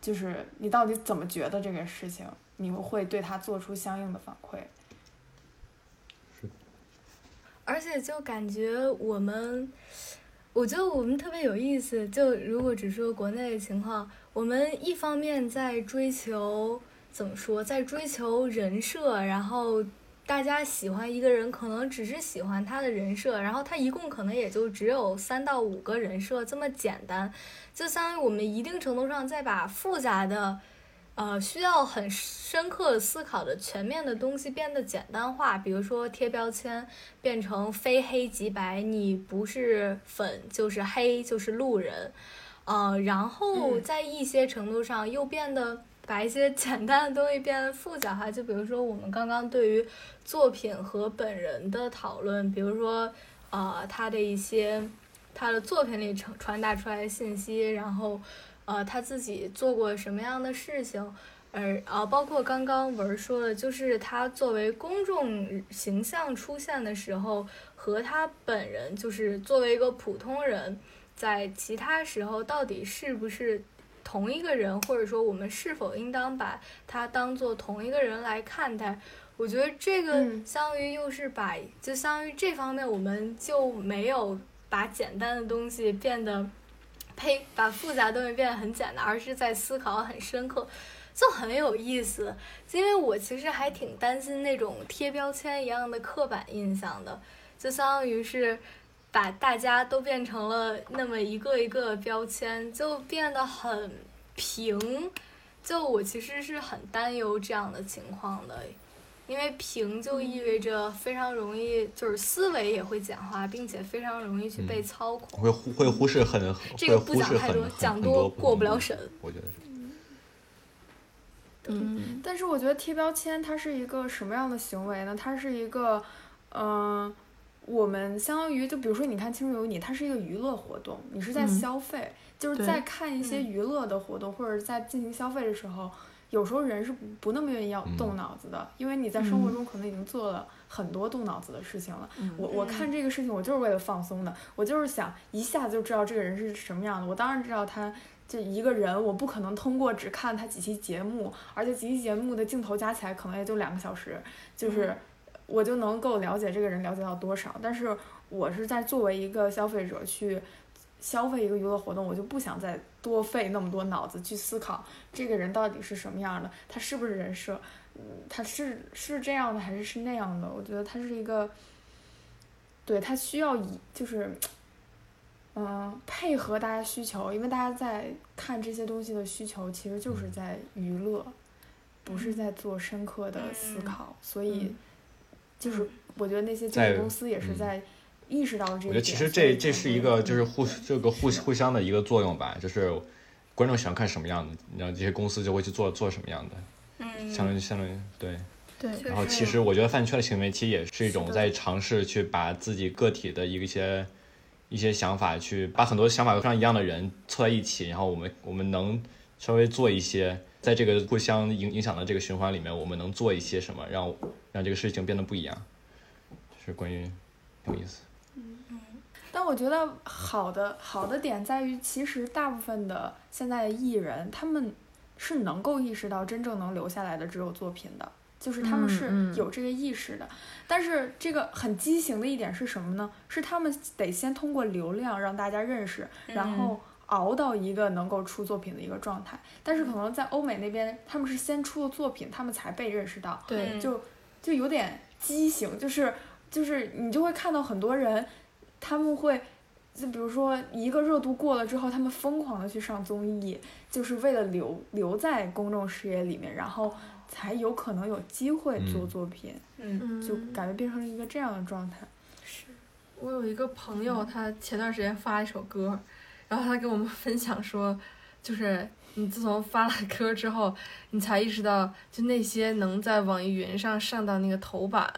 就是你到底怎么觉得这个事情，你会对他做出相应的反馈。而且就感觉我们，我觉得我们特别有意思。就如果只说国内的情况，我们一方面在追求怎么说，在追求人设，然后大家喜欢一个人，可能只是喜欢他的人设，然后他一共可能也就只有三到五个人设这么简单，就相当于我们一定程度上在把复杂的。呃，需要很深刻思考的全面的东西变得简单化，比如说贴标签变成非黑即白，你不是粉就是黑就是路人，呃，然后在一些程度上又变得把一些简单的东西变得复杂化，就比如说我们刚刚对于作品和本人的讨论，比如说呃他的一些他的作品里传传达出来的信息，然后。呃，他自己做过什么样的事情，而啊，包括刚刚文说的，就是他作为公众形象出现的时候，和他本人就是作为一个普通人，在其他时候到底是不是同一个人，或者说我们是否应当把他当做同一个人来看待？我觉得这个相当于又是把，就相当于这方面我们就没有把简单的东西变得。呸！把复杂东西变得很简单，而是在思考很深刻，就很有意思。因为我其实还挺担心那种贴标签一样的刻板印象的，就相当于是把大家都变成了那么一个一个标签，就变得很平。就我其实是很担忧这样的情况的。因为平就意味着非常容易，就是思维也会简化，并且非常容易去被操控，会忽会忽视很，这个不讲太多，讲多过不了审。我觉得是。嗯，但是我觉得贴标签它是一个什么样的行为呢？它是一个，嗯，我们相当于就比如说，你看《青春有你》，它是一个娱乐活动，你是在消费，就是在看一些娱乐的活动，或者在进行消费的时候。有时候人是不那么愿意要动脑子的，因为你在生活中可能已经做了很多动脑子的事情了。我我看这个事情，我就是为了放松的，我就是想一下子就知道这个人是什么样的。我当然知道他这一个人，我不可能通过只看他几期节目，而且几期节目的镜头加起来可能也就两个小时，就是我就能够了解这个人了解到多少。但是我是在作为一个消费者去。消费一个娱乐活动，我就不想再多费那么多脑子去思考这个人到底是什么样的，他是不是人设，嗯，他是是这样的还是是那样的？我觉得他是一个，对他需要以就是，嗯，配合大家需求，因为大家在看这些东西的需求其实就是在娱乐，不是在做深刻的思考，所以，就是我觉得那些经纪公司也是在。意识到这个，我觉得其实这这是一个就是互这个互互相的一个作用吧，就是观众喜欢看什么样的，然后这些公司就会去做做什么样的，嗯，相当于相当于对对。然后其实我觉得饭圈的行为其实也是一种在尝试去把自己个体的一些一些想法，去把很多想法非常一样的人凑在一起，然后我们我们能稍微做一些，在这个互相影影响的这个循环里面，我们能做一些什么，让让这个事情变得不一样，是关于有意思。但我觉得好的好的点在于，其实大部分的现在的艺人，他们是能够意识到真正能留下来的只有作品的，就是他们是有这个意识的。但是这个很畸形的一点是什么呢？是他们得先通过流量让大家认识，然后熬到一个能够出作品的一个状态。但是可能在欧美那边，他们是先出了作品，他们才被认识到。对，就就有点畸形，就是就是你就会看到很多人。他们会，就比如说一个热度过了之后，他们疯狂的去上综艺，就是为了留留在公众视野里面，然后才有可能有机会做作品。嗯，就感觉变成了一个这样的状态。是，我有一个朋友，他前段时间发一首歌，然后他给我们分享说，就是你自从发了歌之后，你才意识到，就那些能在网易云上上到那个头版。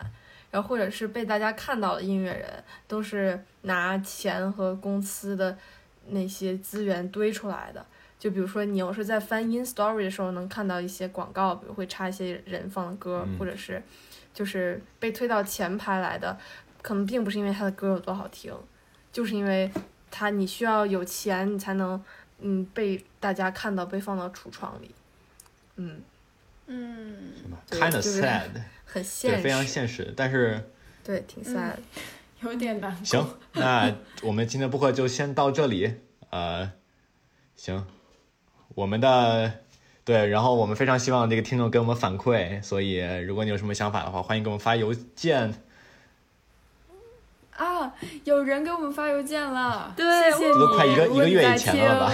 然后或者是被大家看到的音乐人，都是拿钱和公司的那些资源堆出来的。就比如说，你要是在翻 In Story 的时候，能看到一些广告，比如会插一些人放的歌，或者是就是被推到前排来的，可能并不是因为他的歌有多好听，就是因为他你需要有钱，你才能嗯被大家看到，被放到橱窗里。嗯嗯，Kind of sad。很现实，非常现实，但是对挺 sad，有点难。行，那我们今天播客就先到这里。呃，行，我们的对，然后我们非常希望这个听众给我们反馈，所以如果你有什么想法的话，欢迎给我们发邮件。啊，有人给我们发邮件了，对谢谢这都快一个一个月以前了吧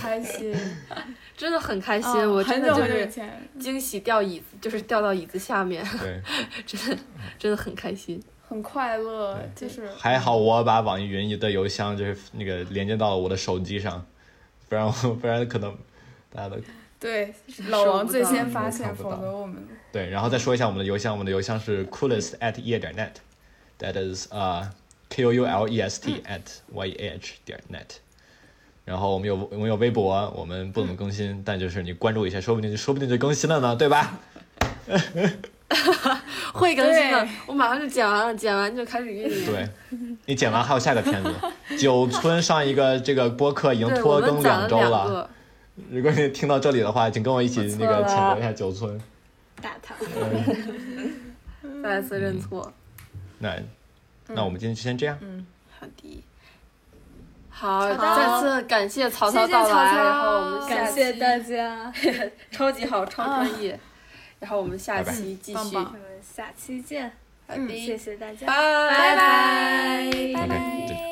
开心，真的很开心，啊我真的就是，惊喜掉椅子，就是掉到椅子下面，对，真的真的很开心。很快乐，就是还好我把网易云的邮箱就是那个连接到了我的手机上，不然我不然可能大家都对老王最先发现，否则我们对，然后再说一下我们的邮箱，我们的邮箱是 coolest at 夜点 net，that is 呃 k o u l e s t at y a h 点 net。然后我们有我们有微博，我们不怎么更新，但就是你关注一下，说不定就说不定就更新了呢，对吧？会更新的，我马上就剪完了，剪完就开始运营。对，你剪完还有下个片子，九村上一个这个播客已经，拖更我们攒了周了。如果你听到这里的话，请跟我一起那个谴责一下九村。打他。再次认错。那那我们今天就先这样。嗯好的。好，再次感谢曹操到来，曹操然后我们下期感谢大家，超级好，超专业。然后我们下期继续。我们下期见，好的，谢谢大家，拜。拜